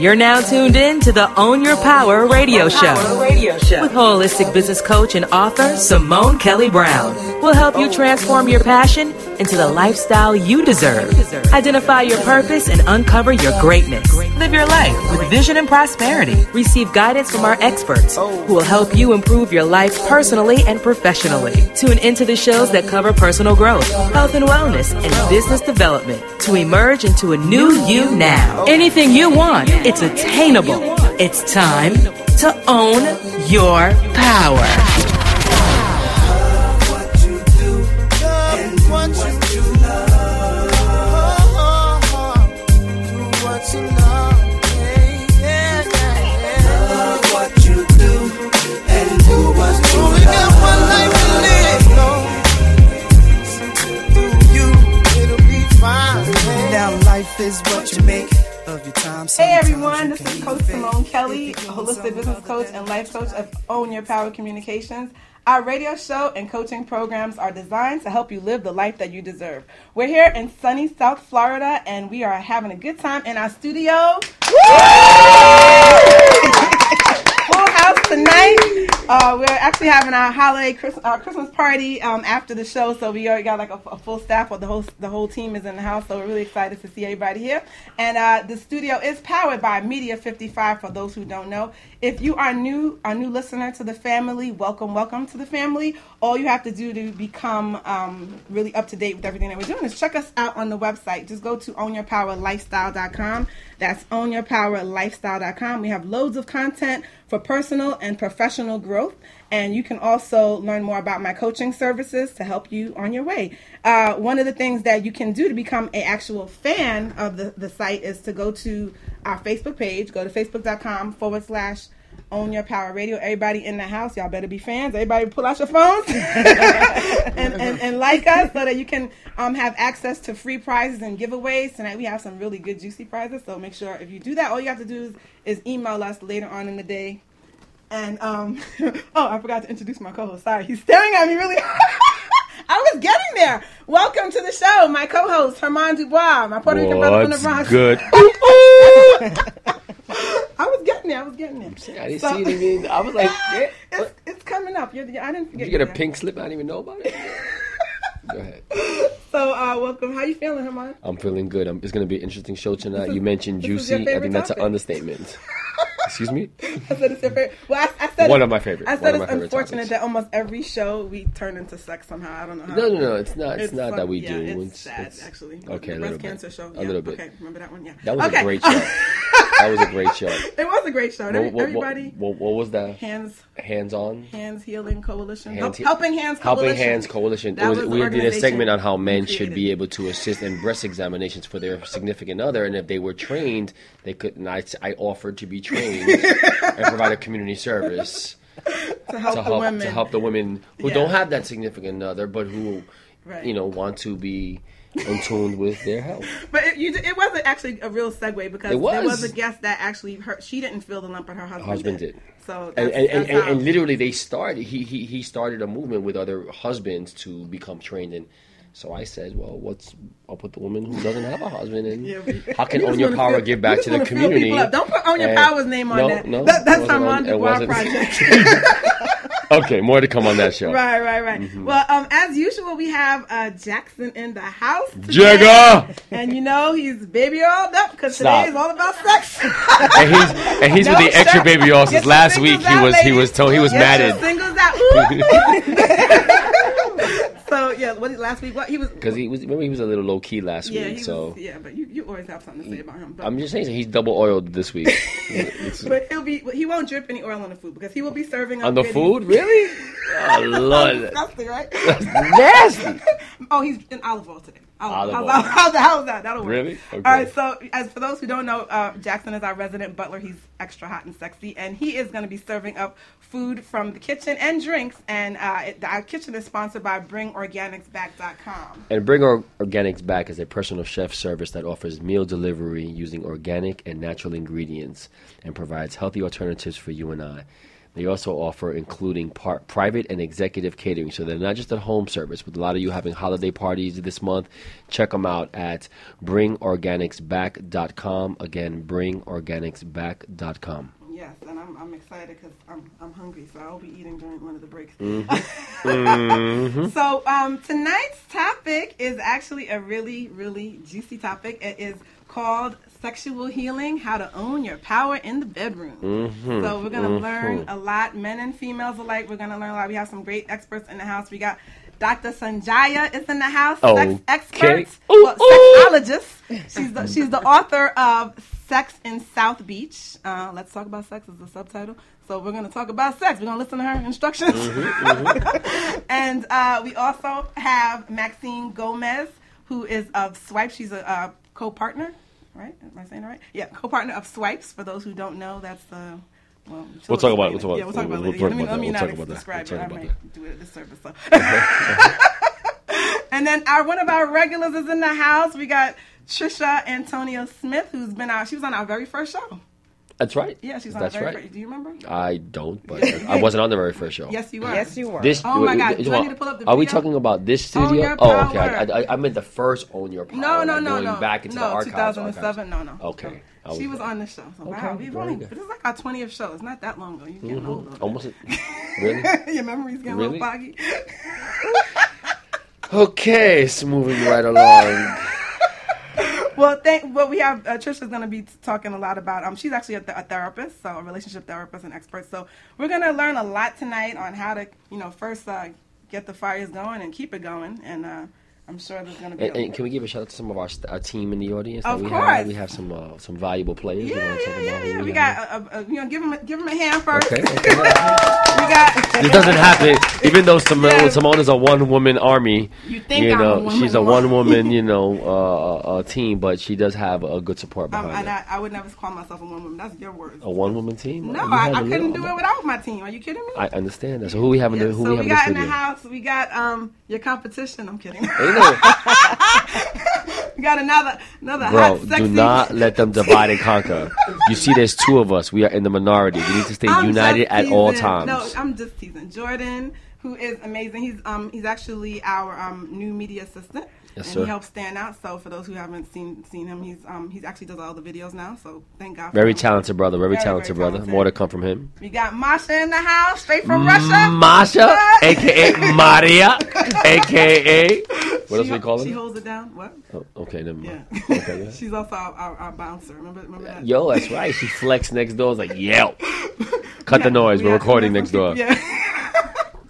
You're now tuned in to the Own Your Power radio show with holistic business coach and author Simone Kelly Brown. We'll help you transform your passion into the lifestyle you deserve. Identify your purpose and uncover your greatness. Live your life with vision and prosperity. Receive guidance from our experts who will help you improve your life personally and professionally. Tune into the shows that cover personal growth, health and wellness, and business development to emerge into a new you now. Anything you want, it's attainable. It's time to own your power. Is what you make of your time. Hey everyone, this is Coach Simone Kelly, holistic business coach and life coach of Own Your Power Communications. Our radio show and coaching programs are designed to help you live the life that you deserve. We're here in sunny South Florida and we are having a good time in our studio. House tonight. Uh, we're actually having our holiday Christmas, our Christmas party um, after the show, so we already got like a, a, full staff. Or the whole the whole team is in the house, so we're really excited to see everybody here. And uh, the studio is powered by Media 55. For those who don't know, if you are new a new listener to the family, welcome welcome to the family. All you have to do to become um, really up to date with everything that we're doing is check us out on the website. Just go to ownyourpowerlifestyle.com. That's ownyourpowerlifestyle.com. We have loads of content for personal and professional growth. And you can also learn more about my coaching services to help you on your way. Uh, one of the things that you can do to become an actual fan of the, the site is to go to our Facebook page. Go to facebook.com forward slash own your power radio. Everybody in the house, y'all better be fans. Everybody pull out your phones and, and, and, like us so that you can um, have access to free prizes and giveaways. Tonight we have some really good juicy prizes. So make sure if you do that, all you have to do is, is email us later on in the day. And um, oh, I forgot to introduce my co-host. Sorry, he's staring at me really. I was getting there. Welcome to the show, my co-host Herman Dubois, my Puerto Rican brother from the Bronx. Good. I was getting there. I was getting there. I didn't so, see anything. I was like, yeah, it's, it's, coming up. You're, I didn't forget. Did you get a pink slip? I didn't even know about it. Go ahead. So, uh, welcome. How you feeling, Herman? I'm feeling good. I'm, it's going to be an interesting show tonight. Is, you mentioned juicy. I think that's topic. an understatement. Excuse me. I said it's your favorite. Well, I, I said one of my favorite. I said it's unfortunate topics. that almost every show we turn into sex somehow. I don't know. How no, no, no. It's not. It's, it's not fun. that we yeah, do. It's, it's sad, it's, actually. Okay, breast cancer show. A little bit. Okay, remember that one? Yeah. That was okay. a great show. that was a great show. It was a great show. What, what, Everybody. What, what, was that? Hands. Hands on. Hands Healing Coalition. Hands Help, Helping Hands Coalition. Helping Hands Coalition. That was, was we did a segment on how men should be able to assist in breast examinations for their significant other, and if they were trained, they could. And I, I offered to be trained and provide a community service to help, to the help women to help the women who Yeah. don't have that significant other, but who Right. you know want to be in tune with their health. But it, you, it wasn't actually a real segue because It was. there was a guest that actually her, she didn't feel the lump, but her husband, Husband did. So And and, and, and, and literally they started he, he he started a movement with other husbands to become trained in so I said, well, what's up with the woman who doesn't have a husband, and Yeah, how can you Own Your Power feel- give back to the community? Don't put Own Your Power's name on no, that. No, That- that's Armand Dubois project. okay, more to come on that show. Right, right, right. Mm-hmm. Well, um, as usual, we have uh, Jackson in the house. today. Jagger! And you know he's baby all up because today is all about sex. and he's and he's No with the extra baby all since last week. He out, was he was told he was Get matted singles out. So yeah, what last week? What he was? because he was remember he was a little low key last yeah, week. he so was, yeah, but you, you always have something to say about him. But, I'm just saying he's double oiled this week. But he'll be he won't drip any oil on the food because he will be serving on the goodies. food, really? Oh lord, Disgusting, right? nasty. Oh, he's in olive oil today. Olive, how's, oil. how's, how's that? That'll work. Really? Okay. All right. So, as for those who don't know, uh, Jackson is our resident butler. He's extra hot and sexy, and he is going to be serving up food from the kitchen and drinks. And uh, it, our kitchen is sponsored by BringOrganicsBack.com. And Bring Or- Organics Back is a personal chef service that offers meal delivery using organic and natural ingredients and provides healthy alternatives for you and I. They also offer including par- private and executive catering. So they're not just at home service. With a lot of you having holiday parties this month, check them out at bringorganicsback.com. Again, bringorganicsback.com. Yes, and I'm, I'm excited because I'm, I'm hungry, so I'll be eating during one of the breaks. Mm-hmm. so um, tonight's topic is actually a really, really juicy topic. It is called Sexual Healing How to Own Your Power in the Bedroom. Mm-hmm. So we're going to learn a lot, men and females alike. We're going to learn a lot. We have some great experts in the house. We got Dr. Sonjia is in the house, sex Okay. expert, Ooh, well, ooh. sexologist. She's the, she's the author of Sex in South Beach. Uh, let's talk about sex is the subtitle. So we're going to talk about sex. We're going to listen to her instructions. and uh, we also have Maxine Gomez, who is of Swipe. She's a, uh co-partner, right? Am I saying it right? Yeah, co-partner of Swipes. For those who don't know, that's the well, We'll talk about it. We'll talk Yeah, about we'll talk it. about We'll it. talk Let me, let me not We'll talk about describe We'll it. I talk about might do it a disservice. So. and then our one of our regulars is in the house. We got Tricia Antonio Smith, who's been out. She was on our very first show. That's right. Yeah, she was on That's our very right. first. Do you remember? I don't, but I wasn't on the very first show. Yes, you were. Yes, you were. This. Oh my God, is do I need to pull up the Are we video? talking about this Own studio? Your Oh, okay. I, Power. I, I meant the first on Your Power. No, no, like no, going no. Back into no, the archives. 2007. archives. No, no. Okay. I She was was on the show. So, wow, we've very only, good. this is like our 20th show. It's not that long ago. You're getting old. Mm-hmm. Almost. Really? Your memory's getting Really? a little foggy. Okay, so moving right along. Well, thank. Well, we have uh, Tricia's going to be talking a lot about. Um, she's actually a, th- a therapist, so a relationship therapist and expert. So we're going to learn a lot tonight on how to, you know, first uh, get the fires going and keep it going. And uh, I'm sure there's going to be. And, a- and can we give a shout out to some of our, st- our team in the audience? Of that we course. Have? We have some uh, some valuable players. Yeah, wanna yeah, yeah, yeah. We have? got, uh, uh, you know, give him, give him a hand first. Okay. okay. We got. This doesn't happen. Even though Simone, Yeah. Simone is a one woman army, You think you I'm a know, one-woman she's a army. one woman, you know, uh, uh, team, but she does have a good support Um, behind and her. I, I would never call myself a one woman. That's your words. A one woman team? No, You I, have I a couldn't little- do it without my team. Are you kidding me? I understand that. So who we have in Yeah, the who so we have we in the got in studio? the house. We got um your competition. I'm kidding. We got another another bro, hot, sexy. do not let them divide and conquer. You see, there's two of us. We are in the minority. We need to stay I'm united at all times. No, I'm just teasing. Jordan, who is amazing. He's um he's actually our um new media assistant. Yes, and sir. he helps stand out. So for those who haven't seen seen him, he's um he's actually does all the videos now. So thank God. For very him. talented brother. Very, Very, talented very brother. talented. More to come from him. We got Masha in the house, straight from Russia. Masha, aka Maria, aka what else She- we call it? She holds it down. What? Oh, okay, never mind. Yeah. Okay, ahead. She's also our, our, our bouncer. Remember, remember that? Yo, that's right. She flexed next door. It's like, yell. Cut the noise. we We're recording next door. Yeah.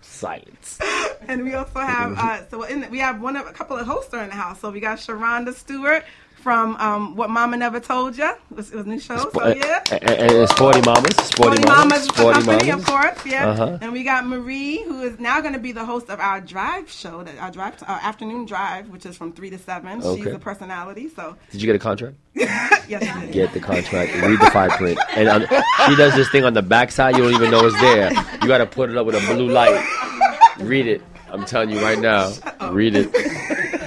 Silence. and we also have uh, so in the, we have one of a couple of hosts are in the house. So we got Sharonda Stewart from um, What Mama Never Told You. It was, it was a new show. So yeah. And, and it's Sporty Mamas. Sporty, Sporty Mamas, Sporty company, Mamas. of course, yeah. Uh-huh. And we got Marie, who is now going to be the host of our drive show, that our drive, our afternoon drive, which is from three to seven. Okay. She's a personality, so Did you get a contract? yes. Get the contract. Read the fine print. And on, she does this thing on the backside. You don't even know it's there. You got to put it up with a blue light. Read it. I'm telling you right now. Read it.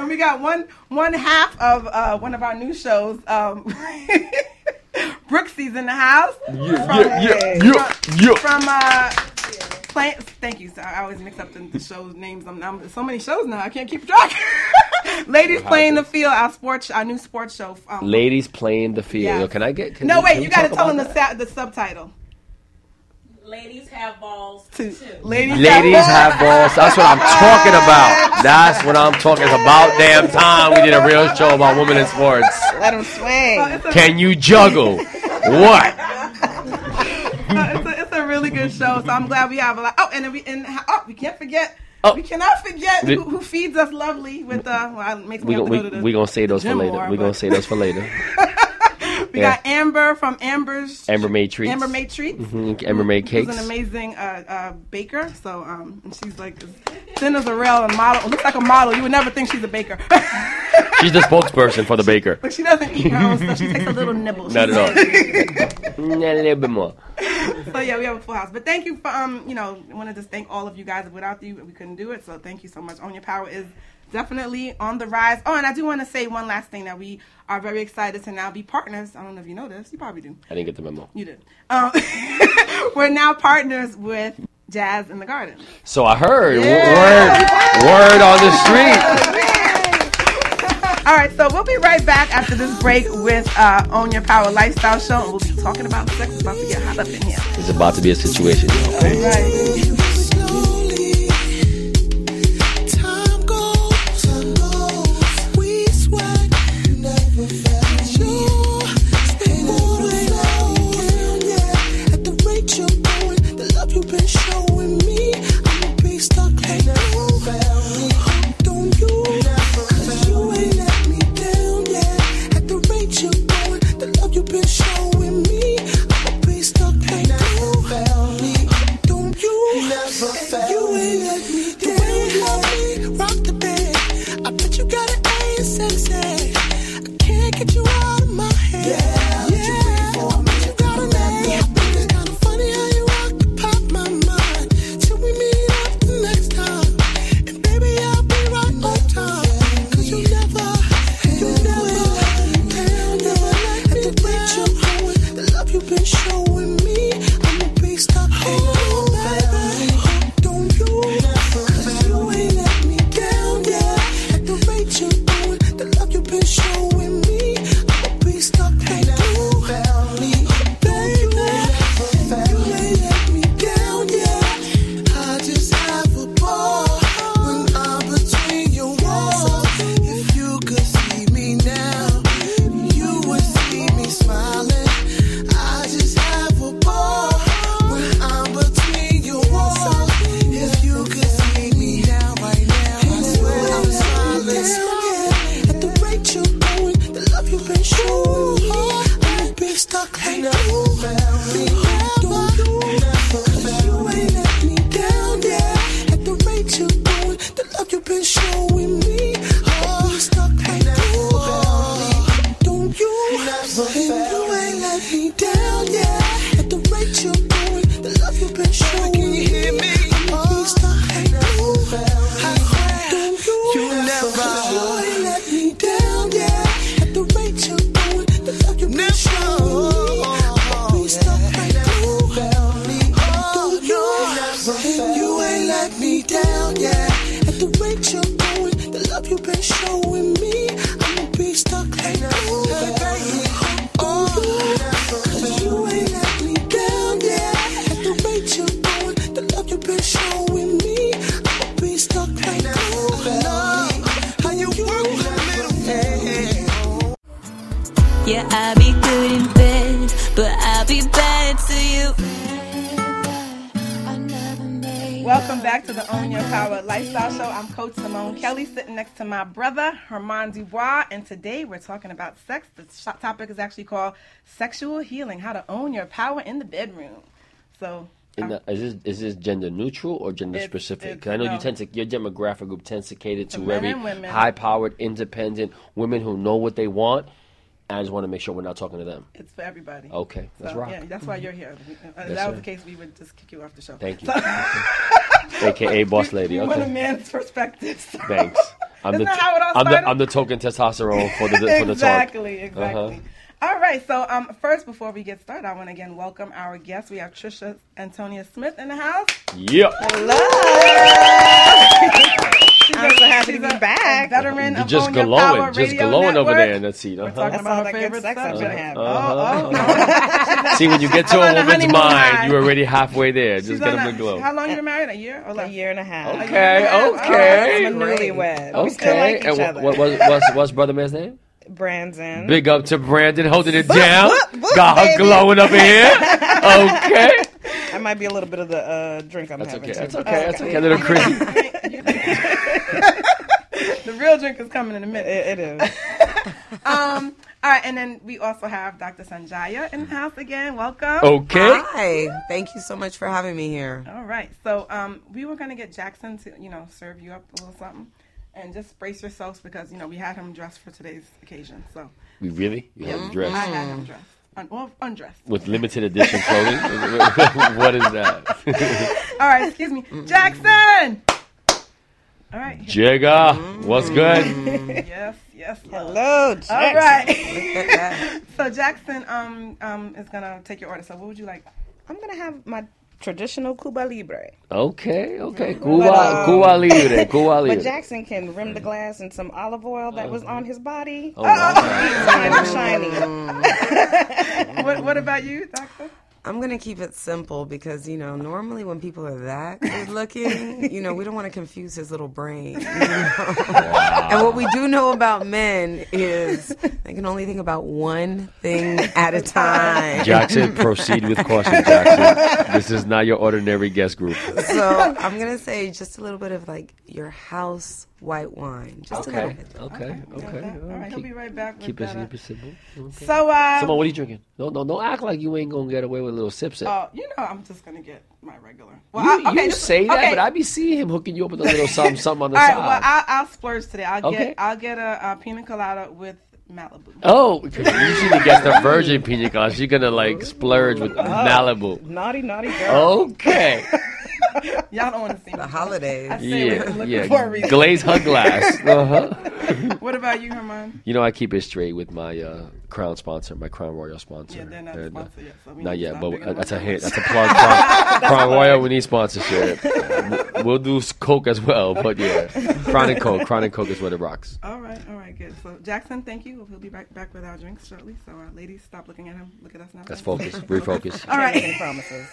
And we got one one half of uh, one of our new shows. Um, Brooksy's in the house. Yeah, yeah, yeah, yeah. From uh, play, thank you. Sorry, I always mix up the, the show names. I'm, I'm so many shows now. I can't keep track. Ladies playing the field. Our sports, our new sports show. Um, Ladies playing the field. Yeah. Yo, can I get? Can no, we- wait. can You got to tell them the sa- the subtitle. Ladies have balls too. Ladies, Ladies have balls. That's what I'm talking about. That's what I'm talking about. Damn time we did a real show about women in sports. Let them swing. It's a, Can you juggle? What? it's, a, it's a really good show. So I'm glad we have a lot. Oh, and then we and oh, we can't forget. Oh. We cannot forget who, who feeds us lovely with uh. Well, makes me We have gon- to go we to the. we gonna say those for later. more, We gonna but- say those for later. We yeah. got Amber from Amber's Amber made treats. Amber made treats. Mhm, Amber Who's cakes. an amazing uh, uh, baker. So um, she's like as thin as a rail and model. Looks like a model. You would never think she's a baker, She's the spokesperson for the baker. but she doesn't eat her own stuff. She takes a little nibble. Not at all. A little bit more. So yeah, we have a full house. But thank you for um, you know, I want to just thank all of you guys. Without you, we couldn't do it. So thank you so much. Own Your Power is definitely on the rise. Oh, and I do want to say one last thing that we are very excited to now be partners. I don't know if you know this. You probably do. I didn't get the memo. You did. Um, we're now partners with Jazz in the Garden. So I heard word word on the street. All right, so we'll be right back after this break with uh, Own Your Power Lifestyle Show, and we'll be talking about sex. It's about to get hot up in here. It's about to be a situation. All right. Herman Dubois, and today we're talking about sex. The topic is actually called sexual healing: how to own your power in the bedroom. So, the, uh, is this is this gender neutral or gender specific? 'Cause I know no. you tend to your demographic group tends to cater to very high powered, independent women who know what they want. I just want to make sure we're not talking to them. it's for everybody. Okay, So, rock. yeah, that's why you're here. If uh, Yes, that was the case, we would just kick you off the show. Thank you. AKA boss lady. We want a man's perspective. so- Thanks. I'm Isn't the that how it all I'm the? I'm the token testosterone for the for the talk. exactly, exactly. Uh-huh. All right, so um, first, before we get started, I want to again welcome our guests. We have Tricia Antonio Smith in the house. Yep. I'm so happy to be back. A veteran You're of just Own Your Power glowing, just Radio glowing over there in that seat. We're Uh-huh. talking That's about all her that good favorite sex I'm gonna have. Oh, oh, See, when you get to a woman's mind, you're already halfway there. Just get on them a- to glow. How long you been married? A year or A year and a half. Okay, Oh, okay. I'm a newlywed. Oh, We still like each and other. what, what, what's, what's brother man's name? Brandon. Big up to Brandon holding it down. boop, boop, Got her glowing up here. Okay. That might be a little bit of the uh, drink I'm That's having. okay. too. That's okay. That's okay. A little crazy. The real drink is coming in a minute. It, it is. Um, all right, and then we also have Dr. Sonjia in the house again. Welcome. Okay. Hi, thank you so much for having me here. All right, so um, we were gonna get Jackson to you know serve you up a little something, and just brace yourselves because you know we had him dressed for today's occasion. So We really? You have I dress had him dressed, Un- well, undressed. with limited edition clothing? what is that? All right, excuse me, Jackson. All right. Jigga, what's good? Yes, yes. yes. Hello, Jackson. All right. so Jackson um um is gonna take your order. So what would you like? I'm gonna have my traditional Cuba Libre. Okay, okay. But, Cuba, um, Cuba Libre, Cuba But Jackson can rim the glass in some olive oil that was on his body. Oh, wow. Shiny, shiny. What what about you, Doctor? I'm gonna keep it simple because you know normally when people are that good looking, you know we don't want to confuse his little brain. you know? And what we do know about men is they can only think about one thing at a time. Jackson, proceed with caution, Jackson. This is not your ordinary guest group. So I'm gonna say just a little bit of like your house white wine, just a little Okay, bit. okay, okay. All right, he'll be right back with Keep it, that. keep it simple. Okay. So uh, Simone, what are you drinking? No, no, don't act like you ain't gonna get away with a little sip sip. uh, you know, I'm just gonna get my regular. Well, you I, okay, you this- say that, okay. but I be seeing him hooking you up with a little something, something on the All right, side. well, I'll, I'll splurge today. I'll Okay. get I'll get a, a pina colada with Malibu. Oh, because usually to get the virgin pina colada, she's gonna like splurge with Malibu. Naughty, naughty girl. Okay. Y'all don't want to see me. The holidays. I say what Yeah, looking yeah. for a reason. Glaze her glass. Uh-huh. What about you, Herman? You know, I keep it straight with my uh, Crown sponsor, my Crown Royal sponsor. Yeah, they're not And, sponsored yet, so Not yet, but uh, that's a on hit. That's a plug. Crown, Crown Royal, we need sponsorship. We'll- We'll do Coke as well, but yeah, Crown and Coke. Crown and Coke is what it rocks. All right, all right, good. So Jackson, thank you. He'll be back back with our drinks shortly. So uh, ladies, stop looking at him. Look at us now. Let's focus. Refocus. all right. Making promises.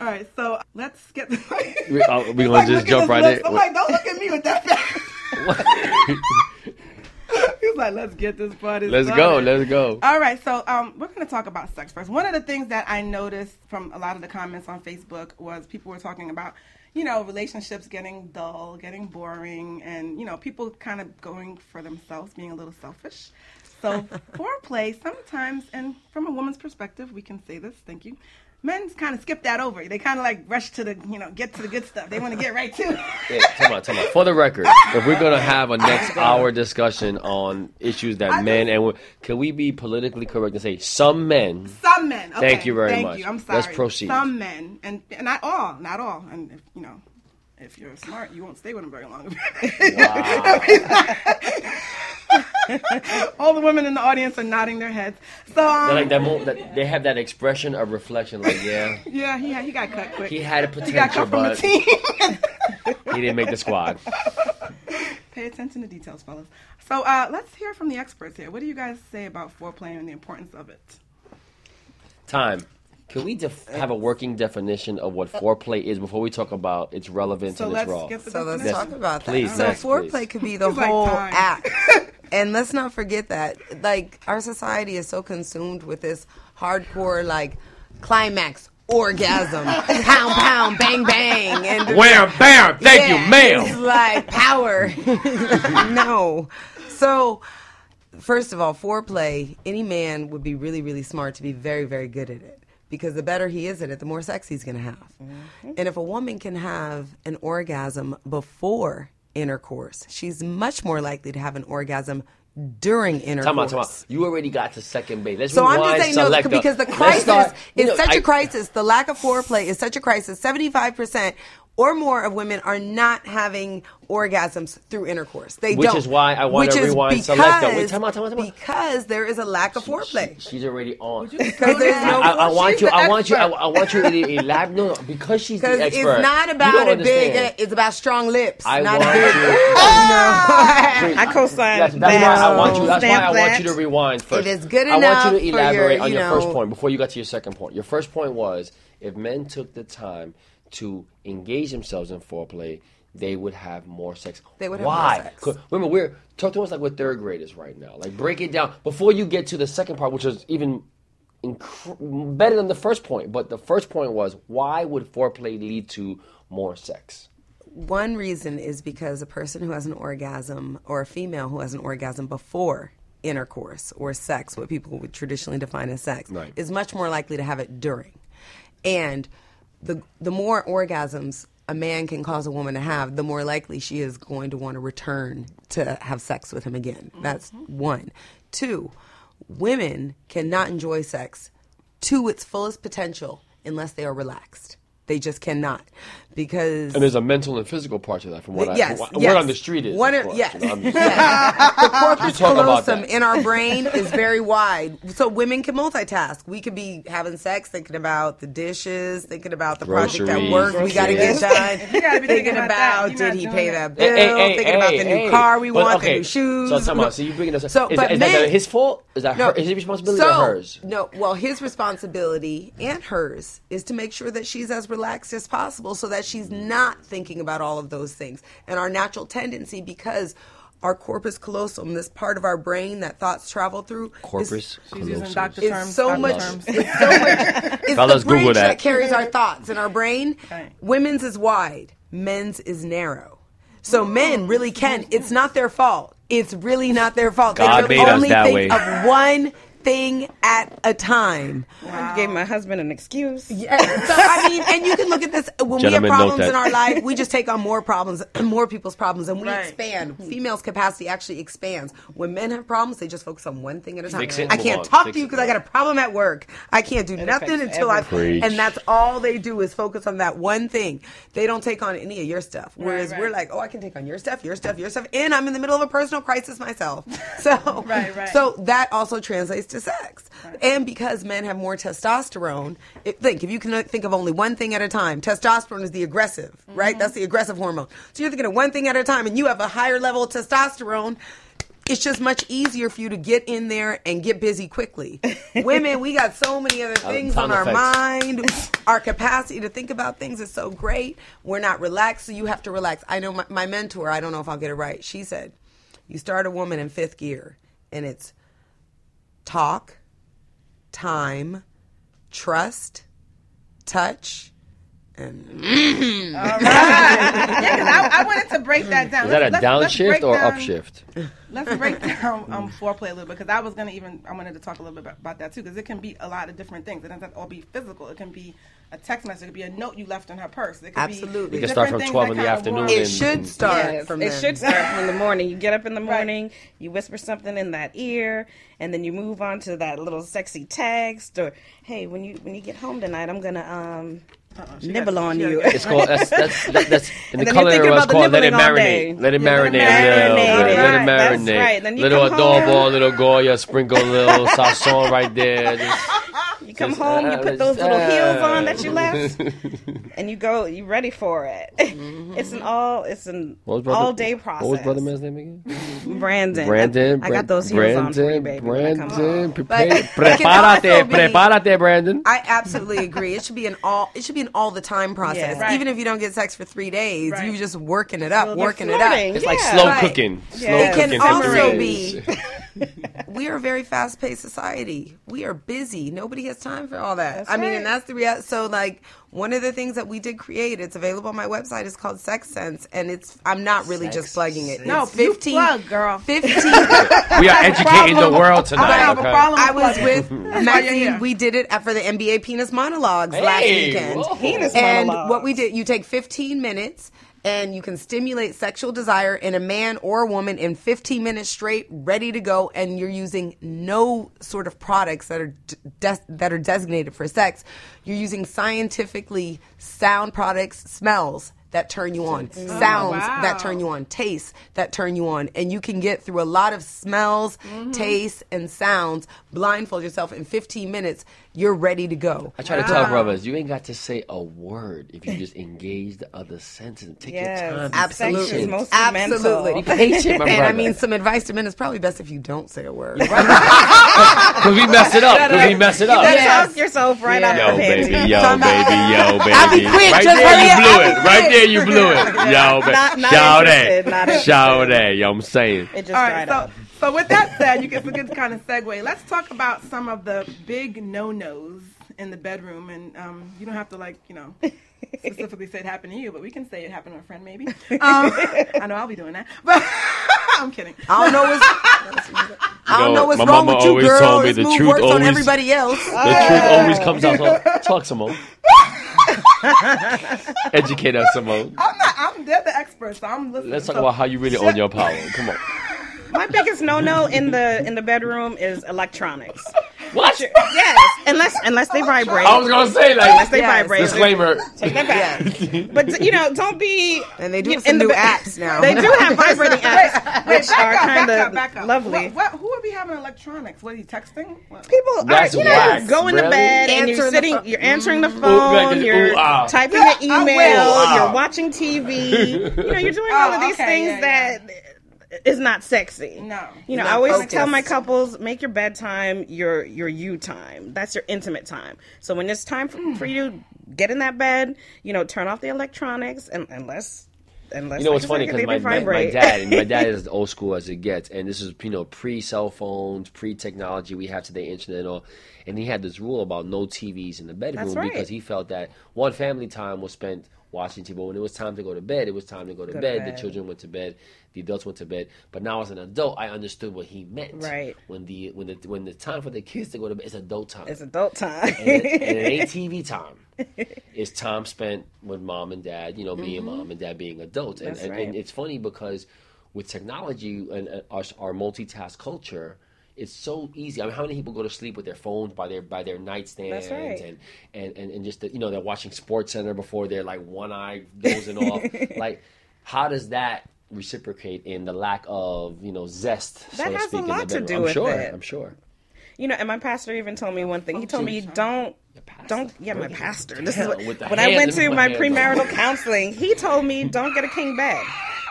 All right. So let's get. We, we uh, we gonna just jump right in. I'm like, don't look at me with that face. He's like, let's get this party. Let's go. Let's go. All right, so um, we're going to talk about sex first. One of the things that I noticed from a lot of the comments on Facebook was people were talking about, you know, relationships getting dull, getting boring, and you know, people kind of going for themselves, being a little selfish. So foreplay sometimes, and from a woman's perspective, we can say this. Thank you. Men kind of skip that over. They kind of like rush to the, you know, get to the good stuff. They want to get right to it. Yeah, come on, come on. For the record, if we're gonna have a next hour discussion on issues that I men and can we be politically correct and say some men? Some men. Okay, Thank you very thank much. You. I'm sorry. Let's proceed. Some men, and, and not all, not all. And if you know, if you're smart, you won't stay with them very long. all the women in the audience are nodding their heads. So um, like that, mo- that. They have that expression of reflection, like yeah, yeah, he had, he got cut quick. he had a He got potential, cut from the but team. he didn't make the squad. Pay attention to details, fellas. So uh, let's hear from the experts here. What do you guys say about foreplay and the importance of it? Time. Can we def- have a working definition of what uh, foreplay is before we talk about its relevance So and let's its role? get So let's definition. talk about that. Please, so next, foreplay please. could be the He's like, whole act. and let's not forget that. Like our society is so consumed with this hardcore like climax orgasm, pound pound, bang bang, and Wham, bam, thank you, Yeah, ma'am. It's like power. no. So, first of all, foreplay, any man would be really, really smart to be very, very good at it. Because the better he is at it, the more sex he's going to have. Mm-hmm. And if a woman can have an orgasm before intercourse, she's much more likely to have an orgasm during intercourse. Time out, time out. You already got to second base. Let's So I'm just saying no because the crisis start- is know, such I- a crisis. The lack of foreplay is such a crisis. Seventy-five percent or more of women are not having orgasms through intercourse. They Which don't. Which is why I wanna Which is rewind Selecta. Wait, because- time out, time out, time out. Because there is a lack of foreplay. She- she's already on. Because there's I, no. I, I want you. the I want you. I, expert. I want you to elaborate. No, no, because she's the expert. it's not about don't a big. It's about strong lips. I not want a big. you. Oh, I co-sign That's, that's why I want you. That's why I want you to rewind first. It is good enough. I want you to elaborate your, on you your first point before you got to your second point. Your first point was if men took the time to engage themselves in foreplay, they would have more sex. They would have more why? sex. 'Cause Remember, we're talk to us like we're third graders right now. Like break it down before you get to the second part, which is even inc- better than the first point. But the first point was why would foreplay lead to more sex? One reason is because a person who has an orgasm or a female who has an orgasm before intercourse or sex, what people would traditionally define as sex, Right. is much more likely to have it during. And the the more orgasms a man can cause a woman to have, the more likely she is going to want to return to have sex with him again. Mm-hmm. That's one. Two, women cannot enjoy sex to its fullest potential unless they are relaxed. They just cannot because And there's a mental and physical part to that, from what I yes, what, yes. word on the street is. One of of- course, yes, you know, yes. the corpus callosum in our brain is very wide, so women can multitask. We could be having sex, thinking about the dishes, thinking about the project at Groceries, work we got to get done, You gotta be thinking thinking about about did he pay that. that bill, Hey, hey, thinking about hey, the new hey. car we But, want, okay, the new shoes. So, tell so you bringing us. So, is, but that, is men- that his fault? Is that No. her? Is it responsibility so, or hers? No, well, his responsibility and hers is to make sure that she's as relaxed as possible so that she's not thinking about all of those things. And our natural tendency, because our corpus callosum, this part of our brain that thoughts travel through, Corpus is, callosum. is so much. terms. It's so much. It's Fellas, the brain Google that. carries our thoughts, in our brain. Right. Women's is wide. Men's is narrow. So men really can. It's not their fault. It's really not their fault. God they made can us only that think way. of one thing at a time. I gave my husband an excuse. Yeah, so I mean, and you can look at this when Gentlemen, we have problems in our life, we just take on more problems, more people's problems, and we Right. expand. Females' capacity actually expands. When men have problems, they just focus on one thing at a time. Fix it and I can't on. talk Fix to you because I got a problem at work. I can't do nothing until I everything. and that's all they do is focus on that one thing. They don't take on any of your stuff. Whereas right. we're like, oh, I can take on your stuff, your stuff, your stuff, and I'm in the middle of a personal crisis myself. So, Right, right. so that also translates to sex. And because men have more testosterone, it, think if you can think of only one thing at a time, testosterone is the aggressive, right? That's the aggressive hormone. So you're thinking of one thing at a time, and you have a higher level of testosterone. It's just much easier for you to get in there and get busy quickly. Women, we got so many other things on our mind. Our capacity to think about things is so great. We're not relaxed, so you have to relax. I know my, my mentor, I don't know if I'll get it right. She said, You start a woman in fifth gear, and it's talk, time, trust, touch, and yeah, 'cause I, I wanted to break that down. Is that a Let's- let's downshift or down- upshift? Let's break down um, foreplay a little bit because I was gonna even I wanted to talk a little bit about, about that too because it can be a lot of different things. It doesn't have to all be physical. It can be a text message. It could be a note you left in her purse. It could Absolutely. Be It can start different from 12 in the afternoon it should start Yes, from it there. should start from the morning. You get up in the morning, you whisper something in that ear, and then you move on to that little sexy text or, "Hey, when you when you get home tonight, I'm gonna um nibble got- on you." got- It's called that's that's that, that's in the And then you're culinary world. It's called let it nibbling all day. marinate. Let it Yeah, let it marinate. a little marinate. bit. Let it marinate. right. Then you little come adobo, little goya, sprinkle a little sazon right there. Just- You come Just, home, you uh, put those little uh, heels on that you left, and you go. You ready for it? It's an all. It's an brother- all day process. What was brother man's name again? Brandon. Brandon. I, I got those heels on for you, baby. when I come Brandon. home. Prepare, But it can prepárate, prepárate, Brandon. I absolutely agree. It should be an all. It should be an all the time process. Yeah. Right. Even if you don't get sex for three days, Right. you just working it up, Well, working it up. flirting. It's like slow Right. cooking. Slow It It cooking can also be. Days. we are a very fast paced society. We are busy. Nobody has time for all that. That's I mean, and that's the reality. So, like, one of the things that we did create, it's available on my website, is called Sex Sense, and it's. I'm not really just plugging it. No, it's you plug, girl. 15 We are educating the world I tonight. have a problem. I was with oh, why Maxine. We did it for the NBA Penis Monologues last weekend. whoa. Penis and monologues. what we did, you take 15 minutes and you can stimulate sexual desire in a man or a woman in 15 minutes straight, ready to go. And you're using no sort of products that are de- that are designated for sex. You're using scientifically sound products, smells that turn you on, mm. oh, sounds wow. that turn you on, tastes that turn you on, and you can get through a lot of smells, mm-hmm. tastes, and sounds. Blindfold yourself in 15 minutes. You're ready to go. I try to tell ah. brothers, you ain't got to say a word if you just engage the other senses and take Yes. your time. be Absolutely. patient. Absolutely. mental. patient, my and brother. I mean, some advice to men is probably best if you don't say a word. Because we mess it up. Because we mess it up. Better Yes. talk yourself right Yeah. out Yo, the baby, yo, Talking about- baby, yo, baby. I'll be quick, Right just there, hurry you up, blew I'll it. Right there, you blew it. Yo, baby. Not- not Shout interested, not it. Shout it. Yo, I'm saying. It just All dried so up. So with that said, you get a good kind of segue. Let's talk about some of the big no-nos in the bedroom, and um, you don't have to like you know specifically say it happened to you, but we can say it happened to a friend maybe. Um, I know I'll be doing that, but I'm kidding. I don't know what's I don't know what's my wrong mama with you, always girl. told me This the move truth works on everybody else. The truth always comes out. So talk, more. Educate us, some more. I'm not. I'm they're the experts, so I'm listening. Let's talk So- about how you really own your power. Come on. My biggest no-no in the in the bedroom is electronics. What? Yes, unless unless they vibrate. I was gonna say like unless they Yes. vibrate. disclaimer. Take that back. But you know, don't be. And they do have some in the new apps now. They do have vibrating apps, which are Back up, kind of lovely. What, what, who would be having electronics? What are you texting? What? People are, That's you know, whack. go into Really? bed and you're Answering the sitting, phone. you're answering the phone, this, you're ooh, ah. typing the email, I wish. Wow. you're watching TV. you know, you're doing all Oh, of these okay, things yeah, yeah. that is not sexy. No. You know, Not I always focused. tell my couples, make your bedtime your your you time. That's your intimate time. So when it's time for, mm. for you to get in that bed, you know, turn off the electronics and unless unless You know like what's funny because my, my, my dad and my dad is as old school as it gets, and this is you know pre cell phones, pre technology we have today, internet and all. And he had this rule about no TVs in the bedroom That's right. because he felt that one family time was spent watching TV. But when it was time to go to bed, it was time to go to, Go to bed. The children went to bed, the adults went to bed. But now as an adult, I understood what he meant. Right. When the when the when the time for the kids to go to bed, is adult time. It's adult time. and, it, and it ain't TV time. It's time spent with mom and dad. You know, me and mom and dad being adults. And, Mm-hmm. That's and, right. and it's funny because with technology and uh, our, our multitask culture, it's so easy. I mean, how many people go to sleep with their phones by their by their nightstands right. and, and and and just the, you know they're watching Sports Center before they're like one eye dozing off. Like, how does that reciprocate in the lack of you know zest? so That to has a speak, in lot to do I'm with sure. it. I'm sure. You know, and my pastor even told me one thing. He oh, told me, "Don't, don't, yeah, my pastor." This is what, when I went to my premarital counseling. He told me, "Don't get a king bed."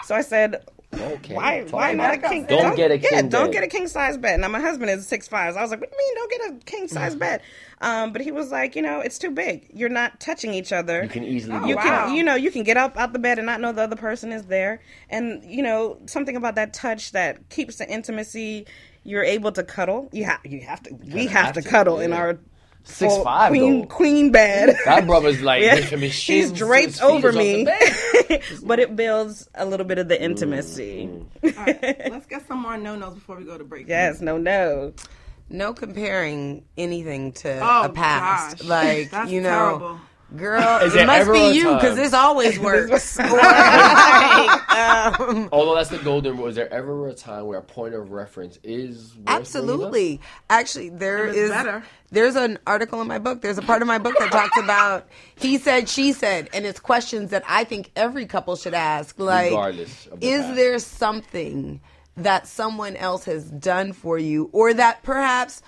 So I said, Okay. "Why? Why not a king? it. Don't get a king. Yeah, king don't bed. get a king size bed." Now my husband is six five. So I was like, "What do you mean, don't get a king size bed?" Um, but he was like, "You know, it's too big. You're not touching each other. You can easily Oh, you wow. can you know you can get up out the bed and not know the other person is there and you know something about that touch that keeps the intimacy you're able to cuddle you have you have to we have, have to to, cuddle in our Six full five, queen though. queen bed That brother's like Yeah. from his he's draped over is off the me but it builds a little bit of the intimacy mm. All right, let's get some more no nos before we go to break. yes no no No comparing anything to Oh, a past. gosh. Like, That's you know, terrible. Girl, Is it there must be you because this always works. Or, like, um, Although that's the golden rule. Is there ever a time where a point of reference is worth? Absolutely. Actually, there If it's is. better. There's an article in my book. There's a part of my book that talks about he said, she said, and it's questions that I think every couple should ask. Like, Regardless of the is past. there something that someone else has done for you, or that perhaps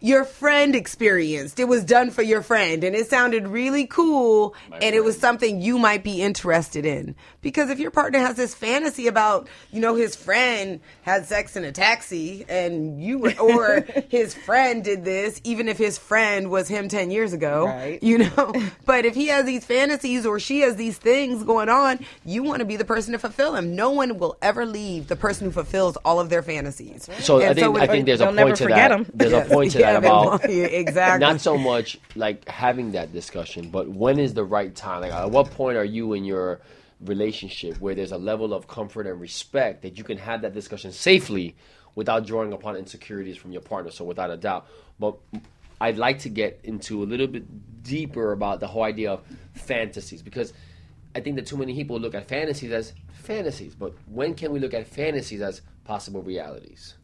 your friend experienced? It was done for your friend, and it sounded really cool, and it was something you might be interested in. Because if your partner has this fantasy about, you know, his friend had sex in a taxi and you, or his friend did this, even if his friend was him 10 years ago, Right. you know, but if he has these fantasies or she has these things going on, you want to be the person to fulfill them. No one will ever leave the person who fulfills all of their fantasies. So I And think with- I think there's a They'll never point to forget that. 'em. There's Yes. a point to Yeah, that about. Yeah, exactly. not so much like having that discussion, but when is the right time? Like at what point are you in your relationship where there's a level of comfort and respect that you can have that discussion safely without drawing upon insecurities from your partner? So without a doubt, but I'd like to get into a little bit deeper about the whole idea of fantasies because I think that too many people look at fantasies as fantasies, but when can we look at fantasies as possible realities?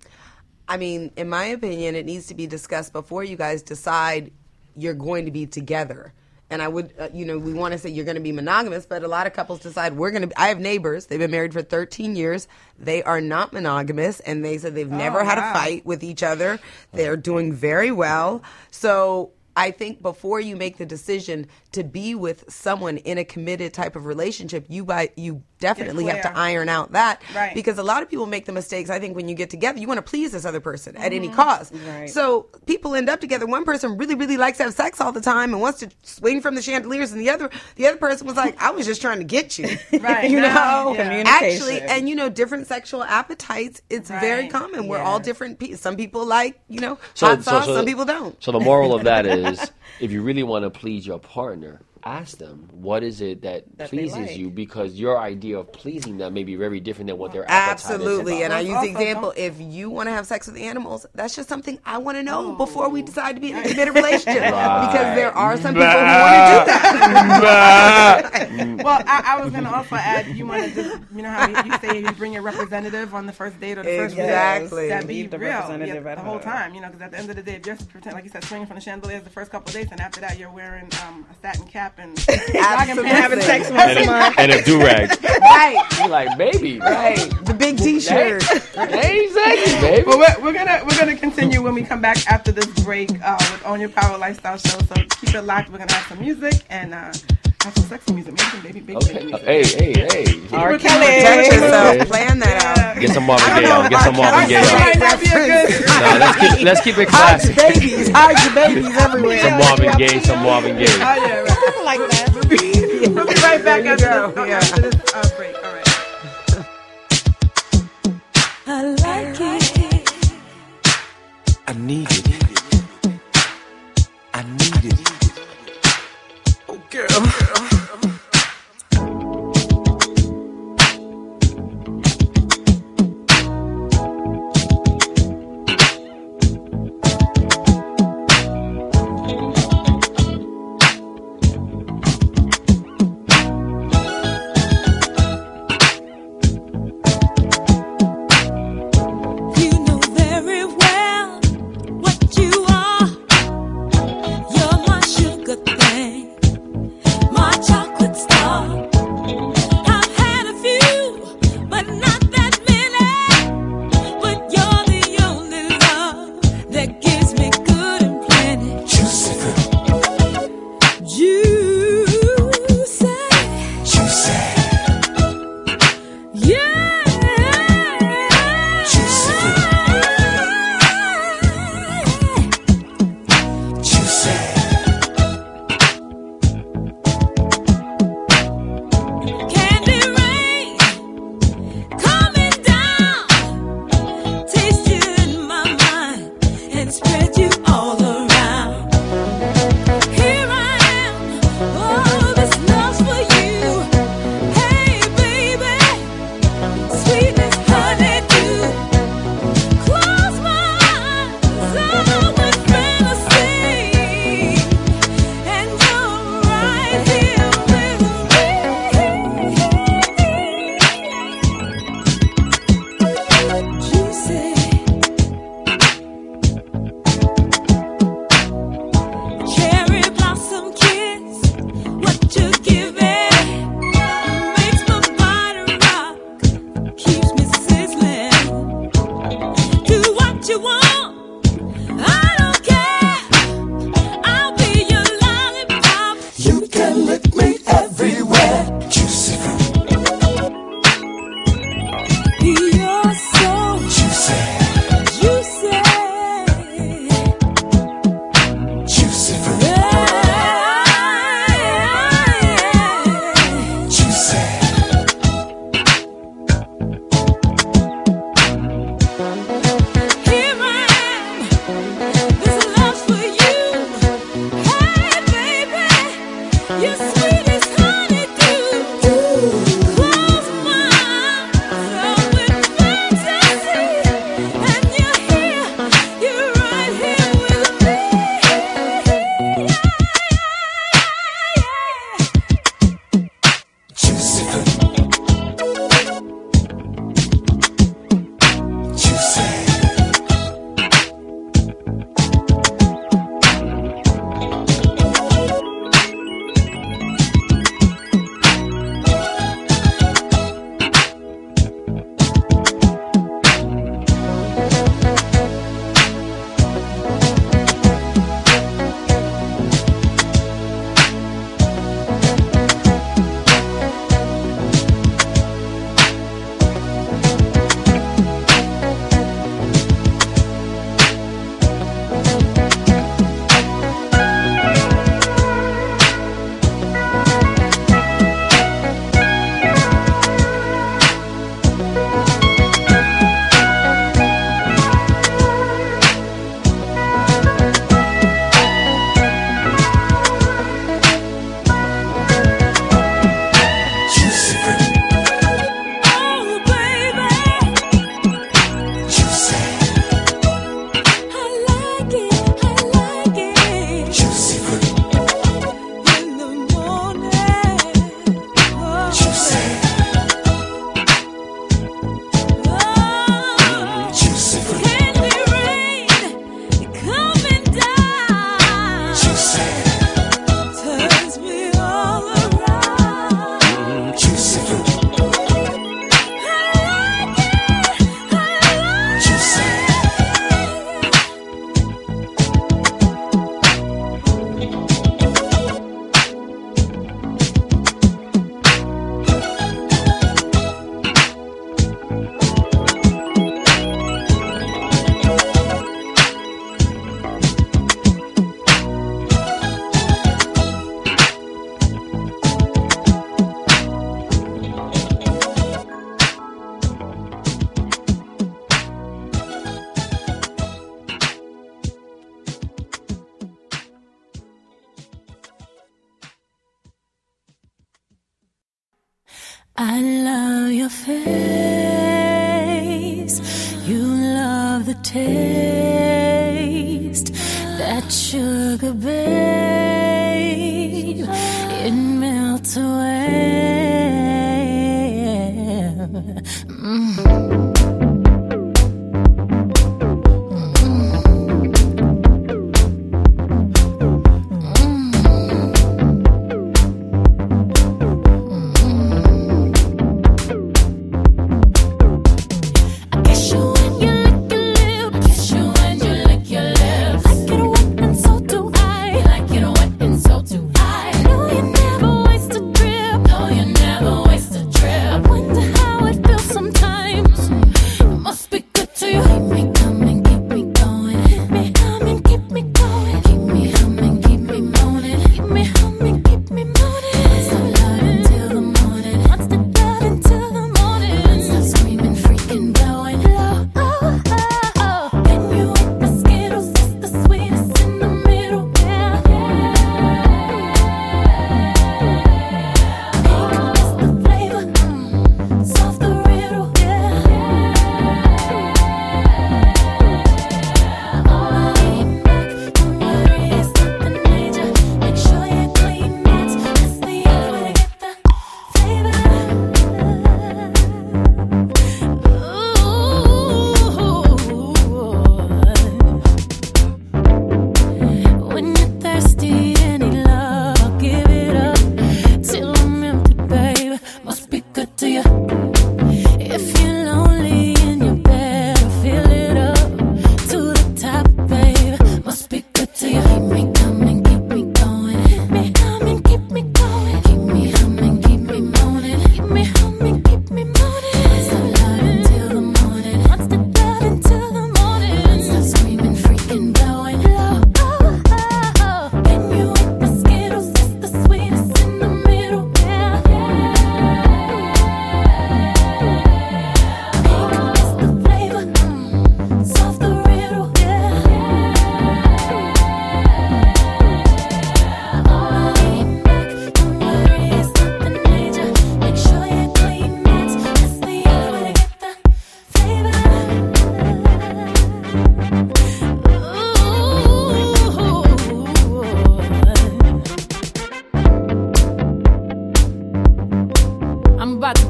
I mean, in my opinion, it needs to be discussed before you guys decide you're going to be together. And I would, uh, you know, we want to say you're going to be monogamous, but a lot of couples decide we're going to. I have neighbors; they've been married for 13 years. They are not monogamous, and they said they've never had wow. a fight with each other. They're doing very well. So I think before you make the decision to be with someone in a committed type of relationship, you by you definitely have to iron out that Right. because a lot of people make the mistakes. I think when you get together, you want to please this other person at any mm-hmm. cost. Right. So people end up together. One person really, really likes to have sex all the time and wants to swing from the chandeliers, and the other, the other person was like, "I was just trying to get you." Right. you know, Yeah. Actually, and you know, different sexual appetites. It's very Right. common. We're all different. Pe- some people like you know hot sauce. some people don't. So the moral of that is, if you really want to please your partner, ask them what is it that, That pleases like. you because your idea of pleasing them may be very different than what their appetite is Absolutely. about. And I use the example if you want to have sex with animals, that's just something I want to know before we decide to be in a committed relationship. Because there are some people who want to do that. Well, I, I was gonna also add, you want to just, you know how you, you say you bring your representative on the first date or the first Exactly. that be the real representative yeah, the whole time, you know, because at the end of the day, if you're pretend like you said, swinging from the chandeliers the first couple of days, and after that you're wearing um, a satin cap and jogging Absolutely. pants Having sex once and a a, month. and a do rag. Right. You're like, baby, Right. The big t shirt. hey, sexy, baby. Well, we're, we're gonna we're gonna continue when we come back after this break uh, with Own Your Power Lifestyle Show. So keep it locked. We're gonna have some music and uh, have some sexy music, maybe some baby baby, baby Okay. music. Hey, hey, hey. R. Protect Kelly. Protect yourself. Okay. Plan that out. Get some Marvin I Gaye on. Get some Marvin Gaye on. might not be a good. Nah, let's keep let's keep it Hide your babies. Hide your babies everywhere. Some Marvin Gaye, some Marvin Gaye. Oh yeah, right. like that. We'll be right back after, go, this, yeah. after this uh, break. All right. I like it. I need it. Oh, girl.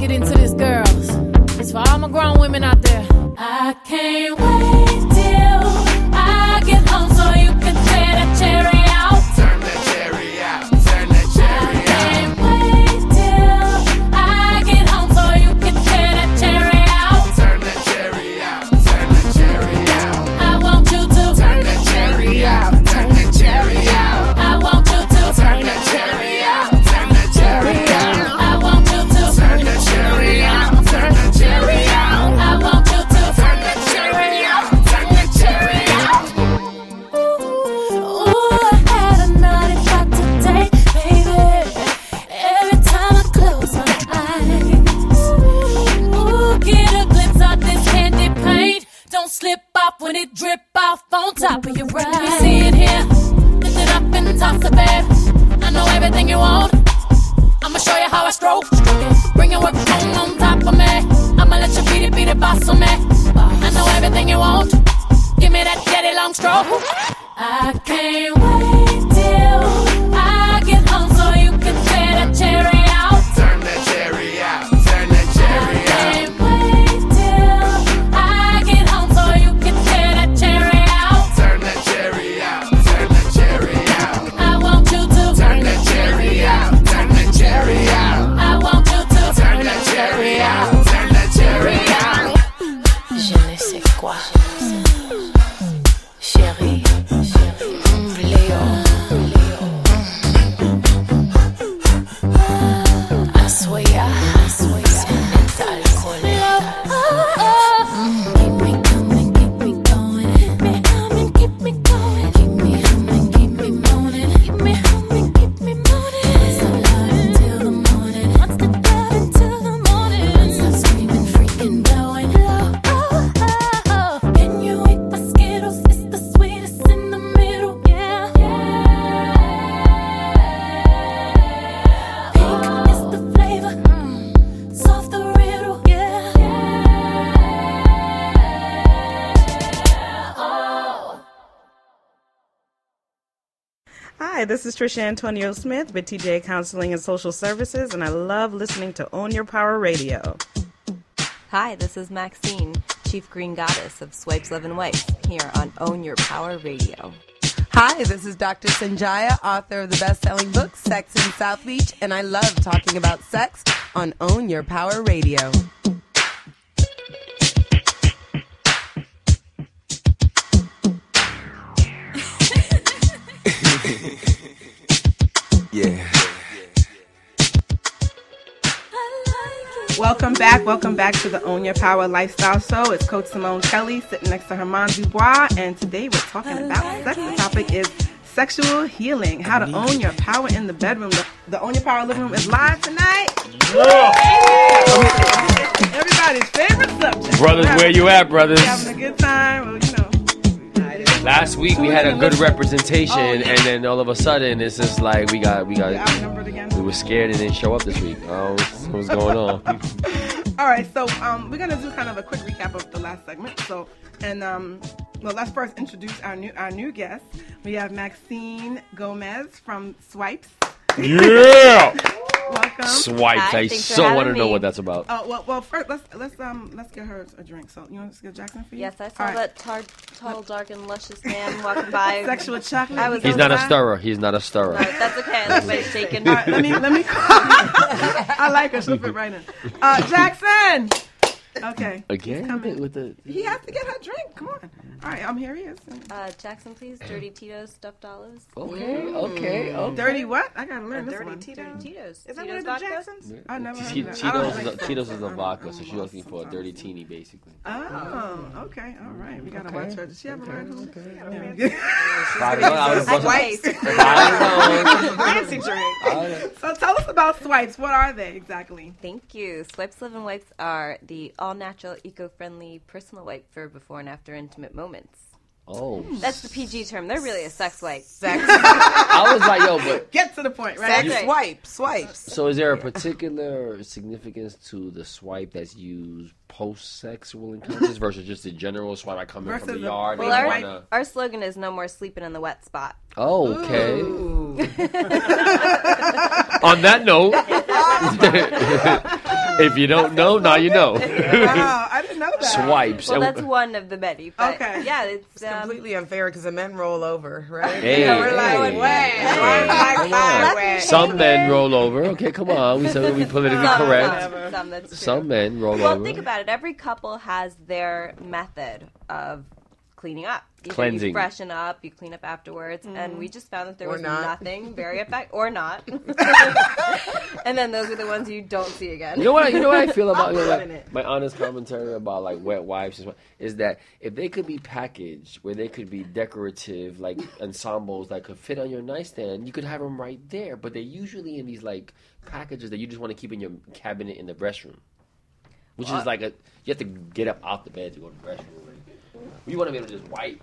Get into is Tricia Antonio Smith with TJ Counseling and Social Services, and I love listening to Own Your Power Radio. Hi, this is Maxine, Chief Green Goddess of Swipes Lovin Wipes, here on Own Your Power Radio. Hi, this is Dr. Sonjia, author of the best-selling book Sex in South Beach, and I love talking about sex on Own Your Power Radio. Yeah. Welcome back. Welcome back to the Own Your Power Lifestyle Show. It's Coach Simone Kelly sitting next to German Dubois, and today we're talking about sex. The topic is sexual healing, how to own your power in the bedroom. The, the Own Your Power living room is live tonight. Everybody's favorite subject. Brothers, where you at, brothers? Having a good time. Well, you know. Last week we had a good representation, and then all of a sudden it's just like we got we got we were scared and didn't show up this week. Oh, what's, what's going on? All right, so um, we're gonna do kind of a quick recap of the last segment. So, and um, well, let's first introduce our new our new guest. We have Maxine Gomez from Swipes. Yeah, Welcome. swipes. Hi, I thanks so want to know me. what that's about. Oh well, well first let's let's um let's get her a drink. So you want to get Jackson for you? Yes, I saw All right. that tar- tall, dark, and luscious man walking by. sexual chocolate. I was He's not a stirrer. He's not a stirrer. No, that's okay. I like my shaking. All right, let me let me. I like her. She'll fit right in. Uh, Jackson. Okay. Again coming. with the He has to get her drink. Come on. All right, I'm here. He is. Uh, Jackson, please. Dirty Tito's stuffed olives. okay, okay, okay. Dirty what? I gotta learn this Dirty one. Tito. Dirty Tito's. Is that Tito's one of the vodka? Jacksons? I never heard of that. I Tito's is a, soda. Tito's is a I'm- vodka, so she's looking for a dirty teeny, basically. Oh, okay, all right. We gotta watch her. Does she have a red one? Five I would have I busted- taste. I know. Fancy drink. So tell us about swipes. What are they exactly? Thank you. Swipes Lovin Wipes are the all natural, eco friendly personal wipe for before and after intimate moments. Oh, That's the PG term. They're really a sex wipe. Sex, I was like, yo, but Get to the point, right? sex right. swipe, swipes. so is there a particular significance to the swipe that's used post sexual encounters versus just the general swipe? I come in from the the- yard. Well, and our, wanna... our slogan is no more sleeping in the wet spot. Oh, okay. On that note, if you don't know, now you know. Wow, I didn't know that. Swipes. Well, that's one of the many. But Okay. Yeah, it's um, Completely unfair because the men roll over, right? Hey, we're hey, like, hey, wait, hey, come on. Some men roll over. Okay, come on. We said we politically some, correct. Some, some, that's true. Some men roll Well, over. Well, think about it. Every couple has their method of cleaning up. Either Cleansing. You freshen up, you clean up afterwards, and we mm. just found that there Or was not. nothing very effective, or not. and then those are the ones you don't see again. You know what? I, you know what I feel about you know, like, my honest commentary about like wet wipes is, what- is that if they could be packaged where they could be decorative like ensembles that could fit on your nightstand, you could have them right there. But they're usually in these like packages that you just want to keep in your cabinet in the restroom, which is like a you have to get up out the bed to go to the restroom. Like, you want to be able to just wipe,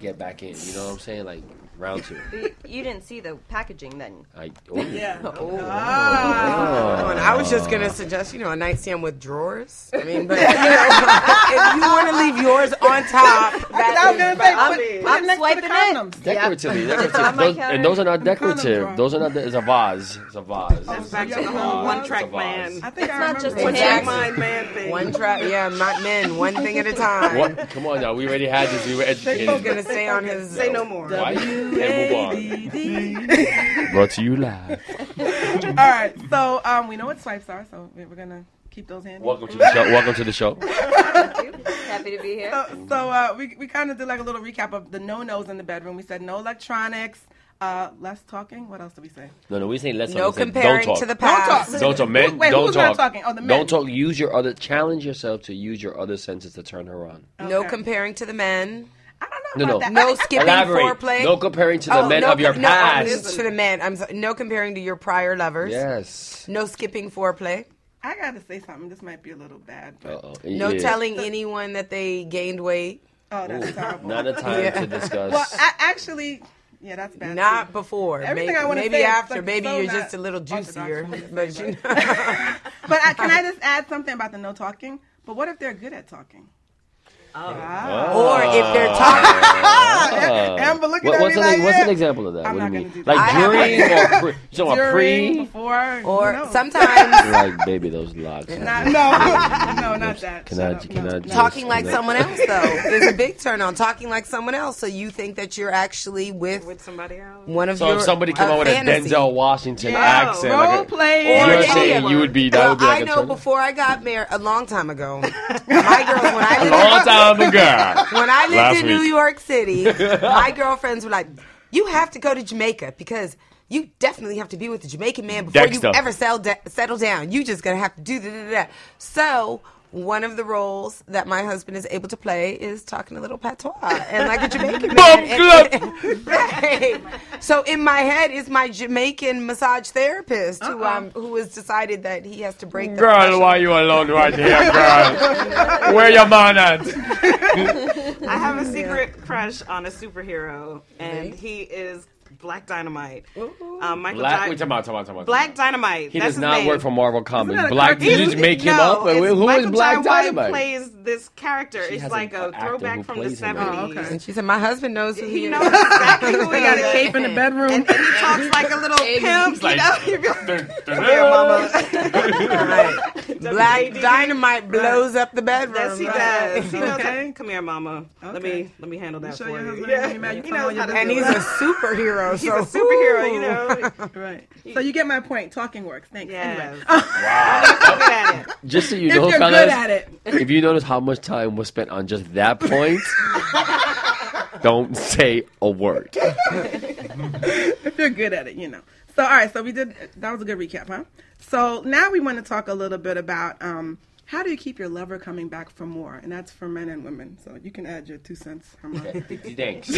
get back in. You know what I'm saying? Like round two. you, you didn't see the packaging then. I, oh, Yeah. Oh. oh. oh. Come on, I was just gonna suggest, you know, a nightstand with drawers. I mean, but you know, if you want to leave yours on top, that I was is gonna say, fine. put, put I'm it next swiping to it. the condoms. Decoratively, decorative. Those, and those are not decorative. Those are not. It's a vase. It's a vase. Back to the Yeah. whole one track man. I think I not remember. just one track mind man thing. One track, yeah, not men, one thing at a time. What? Come on now. We already had this. We were educated. He's educated. gonna stay on his. Say no more. Right? And move on. Brought to you live. All right, so um, we know what swipes are, so we- we're gonna keep those handy. Welcome to the show. Welcome to the show. Happy to be here. So, so uh, we we kind of did like a little recap of the no nos in the bedroom. We said no electronics, uh, less talking. What else did we say? No, no. We saying let's No talk. We said comparing don't talk. to the Don't talk. past. Don't talk. Men, Wait, don't who's not talk. talking? Oh, the men. Don't talk. Use your other. Challenge yourself to use your other senses to turn her on. No comparing to the men. I don't No, know no. about that. No I- I- skipping Elaborate. foreplay. No comparing to the Oh, men no, of your no, past. to the men. I'm sorry. No comparing to your prior lovers. Yes. No skipping foreplay. I gotta say something. This might be a little bad. But, Uh-oh. No Yeah. telling anyone that they gained weight. oh, that's terrible. Not a time Yeah. to discuss. well, I, actually, yeah, that's bad. Not too. before. Everything maybe I wanna maybe say after. like maybe so you're just a little juicier. for me But you know. But I, can I just add something about the no talking? But what if they're good at talking? Oh. Or if they're ah. talking, ah. Amber looking What- at what's, me an, like, what's yeah. an example of that? I'm what do you mean? Like I during or pre? So a During, pre? before, or knows? sometimes Like baby, those locks. Not, no, no, not that. Can I- up. can no, I just- talking like someone else though is a big turn on. Talking like someone else, so you think that you're actually with with somebody else. one of So your if somebody came a out with fantasy. a Denzel Washington Yeah, accent, role like a, play. You're saying you would be that would be like I a know before I got married a long time ago. My girls, when I a lived long time ago. when I lived in New. York City, my girlfriends were like, "You have to go to Jamaica because." You definitely have to be with a Jamaican man before Dexter. you ever settle, da- settle down. You just gonna have to do da. So one of the roles that my husband is able to play is talking a little patois and like a Jamaican man. And- right. So in my head is my Jamaican massage therapist who um who has decided that he has to break. the Girl, professional- why you alone right here, girl? Where your man at? I have a secret crush on a superhero, and he is Black Dynamite. Um, Michael Black, Dy- wait, come on, come on, come on. Black Dynamite. He That's does his not name. work for Marvel Comics. Black, cartoon? you just make him no, up. Wait, it's Who is Michael Black Jai White Dynamite? plays this character. She it's has like an a throwback from the seventies. Oh, okay. And she said, "My husband knows who he, He is." knows exactly who he Got a cape in the bedroom. And, and he talks like a little pimp, like- you know. You be like, Dun, dun, Come here, mama. Black dynamite blows up the bedroom. Yes, he does. He knows Okay. Come here, mama. Let me let me handle that for you. husband Yeah. ain't gonna be mad. You He tell him knows all how your to And he's a superhero. He's so a superhero, you know. right. So you get my point. Talking works. Thanks. Yes. Anyway. I'm so good at it. Just so you If know, you're fellas, good at it. if you notice how much time was spent on just that point, don't say a word. if you're good at it, you know. So, all right. So we did. That was a good recap, huh? So now we want to talk a little bit about um, how do you keep your lover coming back for more, and that's for men and women. So you can add your two cents, Hermione. Thanks.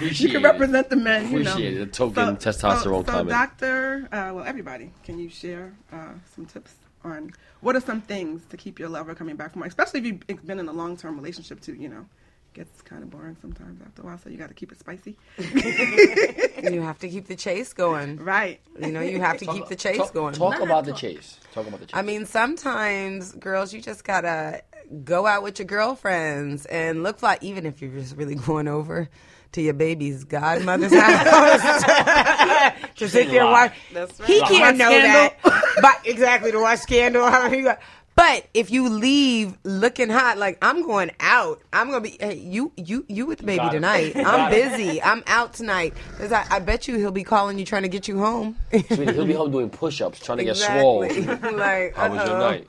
You Appreciate can represent the men. You know. Appreciate it. A token testosterone so, so comment. doctor, uh, well, everybody, can you share uh, some tips on what are some things to keep your lover coming back for more, especially if you've been in a long-term relationship too? You know, gets kind of boring sometimes after a while, so you got to keep it spicy. You have to keep the chase going. Right. You know, you have to keep the chase talk, going. Talk about the chase. Talk about the chase. I mean, sometimes, girls, you just gotta go out with your girlfriends and look fly, even if you're just really going over to your baby's godmother's house to sit there and watch. That's right. He Watch can't know Scandal. that, but exactly to watch Scandal. how he got- But if you leave looking hot, like I'm going out, I'm gonna be. Hey, you, you, you with the baby got tonight? I'm got it. busy. I'm out tonight. 'Cause I, I bet you he'll be calling you trying to get you home. Sweetie, he'll be home doing push-ups, trying to get swole. Like, How was your night?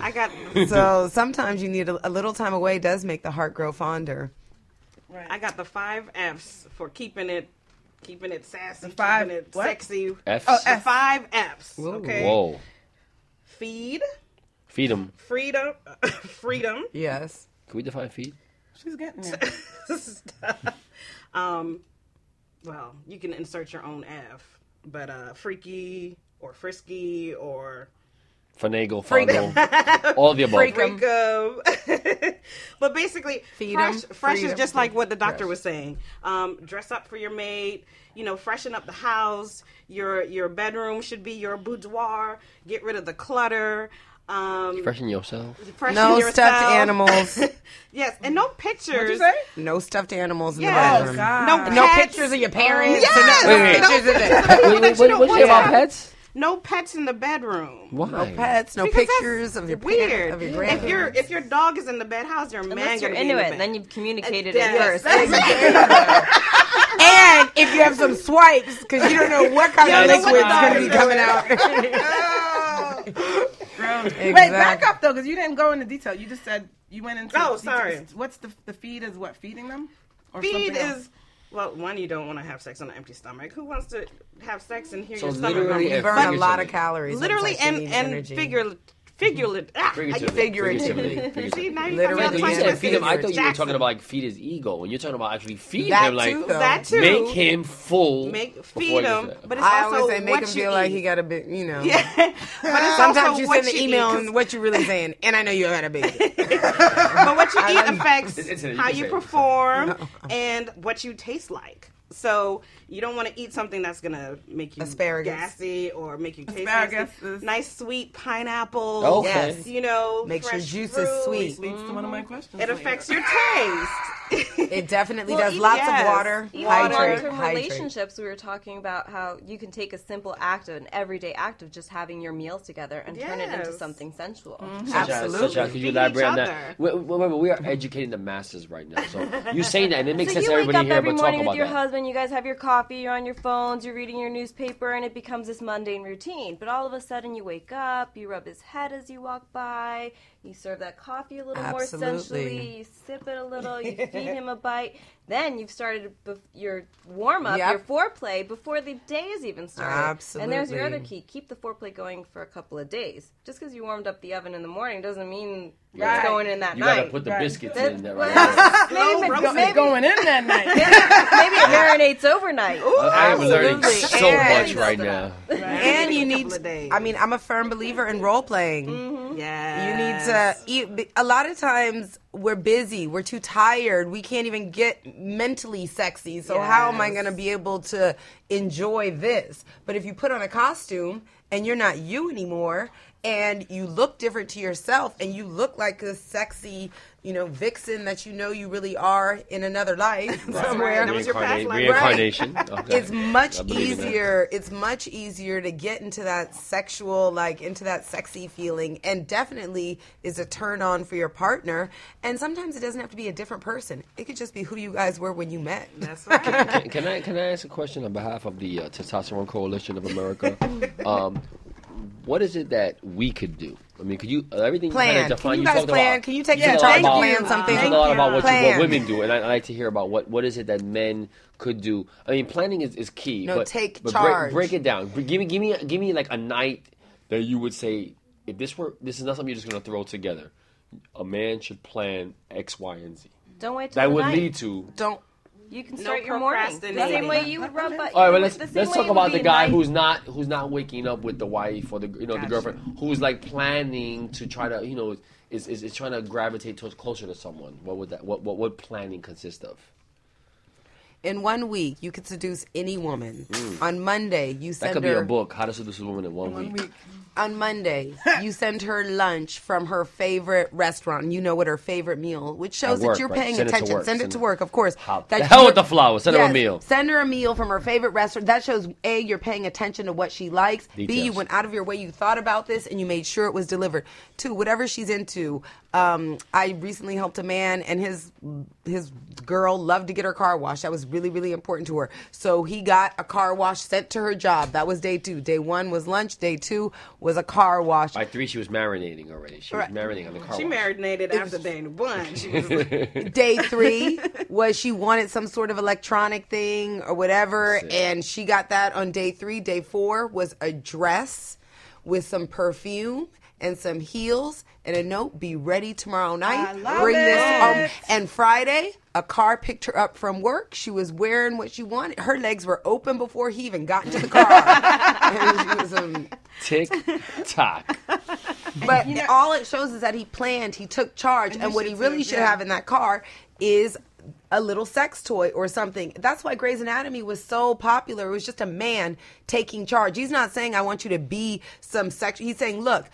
I got So sometimes you need a, a little time away. Does make the heart grow fonder. I got the five F's for keeping it keeping it sassy, five keeping it what? sexy. F's? Oh, The F. five F's. Okay. Whoa. Feed, Feed him. freedom, freedom. Yes. Can we define feed? She's getting there. um, well, you can insert your own F, but uh, freaky or frisky or Finagle, fondle. All the above. Freak 'em. freakum. but basically, Feed fresh, 'em, fresh freedom, is just like what the doctor fresh. was saying. Um, dress up for your maid. You know, freshen up the house. Your your bedroom should be your boudoir. Get rid of the clutter. Um, Freshen yourself. freshen No yourself. stuffed animals. yes, and no pictures. What'd you say? No stuffed animals in Yes. the bedroom. God. No, No pictures of your parents. Yes. No, no Wait, wait. pictures of it. Wait, wait, what, what you say about pets? No pets in the bedroom. Why? No pets. No Because pictures of your weird. parents. Of your if your if your dog is in the bed, how's your man you're gonna into be in it, the bed? then you've communicated Yes, it first. that's- and if you have some swipes, because you don't know what kind of don't know what liquid's going to be coming out. Wait, back up though, because you didn't go into detail. You just said you went into. Oh, details. sorry. What's the the feed? Is what feeding them? Or Feed something else? is well, one you don't want to have sex on an empty stomach. Who wants to have sex and hear So your stomach literally rumbling? You burn a lot of calories. literally and need and energy. figure figuratively. Ah, I Figuratively. Figuratively. Figuratively. See, now you Literally got When you said feed him, I thought you were talking about like feed his ego. When you're talking about actually feed That him, like too, that too. make him full. make feed him, say- but it's I also always say make him you feel like he got a big, you know. Yeah, but it's Sometimes also you send the you email eat, and what you're really saying, and I know you had a baby. but what you eat affects It's- it's- you how you perform and what you taste like. So you don't want to eat something that's gonna make you Asparagus. gassy or make you taste Asparagus is- nice sweet pineapple. Okay. Yes. You know, Makes your fresh juices fruit. sweet. Leads to one of my mm-hmm. questions. It later. affects your taste. It definitely Well, does. even- Lots yes. of water. Even Hydrate. long-term relationships, we were talking about how you can take a simple act, of an everyday act of just having your meals together, and turn it into something sensual. Mm-hmm. Such as, Absolutely. such as, could you elaborate each on that? other. We, we, remember, we are educating the masses right now. So you saying that, and it makes So sense you wake everybody up here, every but talk morning about with your that. husband. You guys have your coffee. You're on your phones. You're reading your newspaper, and it becomes this mundane routine. But all of a sudden, you wake up. You rub his head as you walk by. You serve that coffee a little more Absolutely. sensually. You sip it a little. You feed him a bite. Then you've started bef- your warm up, Yep. your foreplay before the day is even started. Absolutely. And there's your other key: keep the foreplay going for a couple of days. Just because you warmed up the oven in the morning doesn't mean Right. it's going in that You night. You gotta put the Right. biscuits That- in there. well, Right? maybe, It's maybe, going in that night. maybe it marinates overnight. I am learning so And- much right now. And you need. I mean, I'm a firm believer in role playing. Yeah. You need to eat. A lot of times we're busy, we're too tired, we can't even get mentally sexy. So how am I going to be able to enjoy this? But if you put on a costume and you're not you anymore, and you look different to yourself, and you look like a sexy, you know, vixen that you know you really are in another life somewhere. That was your past life. Reincarnation. Okay. it's much I believe in that. easier it's much easier to get into that sexual like into that sexy feeling and definitely is a turn on for your partner and sometimes it doesn't have to be a different person it could just be who you guys were when you met That's right. Can, can I can I ask a question on behalf of the uh, Testosterone Coalition of America? um, what is it that we could do? I mean, could you uh, everything Plan. kind of Can define? you guys plan? About, Can you take you some talked time to plan something? You talked a lot about what, you, what women do, and I, I like to hear about what what is it that men could do. I mean, planning is, is key. No, but, take but charge. Break, break it down. Give me give me give me like a night that you would say if this were this is not something you're just going to throw together. A man should plan X, Y, and Z. Don't wait till That the would night. lead to don't You can No start your morning the same way you would rub. But All right, well let's let's talk about the guy nice- who's not who's not waking up with the wife or the you know the girlfriend who's like planning to try to you know is, is, is trying to gravitate towards closer to someone. What would that what what would planning consist of? in one week you could seduce any woman on monday you Mm. That send could be a book. How to seduce a woman in one, One week. week. On Monday, you send her lunch from her favorite restaurant. You know what her favorite meal, which shows work, that you're right? paying Send attention. work. Send it to work, of course. How- That hell with the flowers. Send her a meal. Send her a meal from her favorite restaurant. That shows a you're paying attention to what she likes. B you went out of your way, you thought about this, and you made sure it was delivered. Two, whatever she's into. Um, I recently helped a man, and his his girl loved to get her car washed. That was really really important to her. So he got a car wash sent to her job. That was day two. Day one was lunch. Day two was a car wash. By three, she was marinating already. She was marinating on the car. She wash. marinated after day one. She was like, day three was she wanted some sort of electronic thing or whatever and she got that on day three day four was a dress with some perfume and some heels and a note be ready tomorrow night I love bring this home and friday a car picked her up from work she was wearing what she wanted her legs were open before he even got into the car and she was um, Tick tock. but all it shows is that he planned, he took charge, and, what he really too, should yeah. have in that car is a little sex toy or something. That's why Grey's Anatomy was so popular. It was just a man taking charge. He's not saying I want you to be some sex. He's saying, look.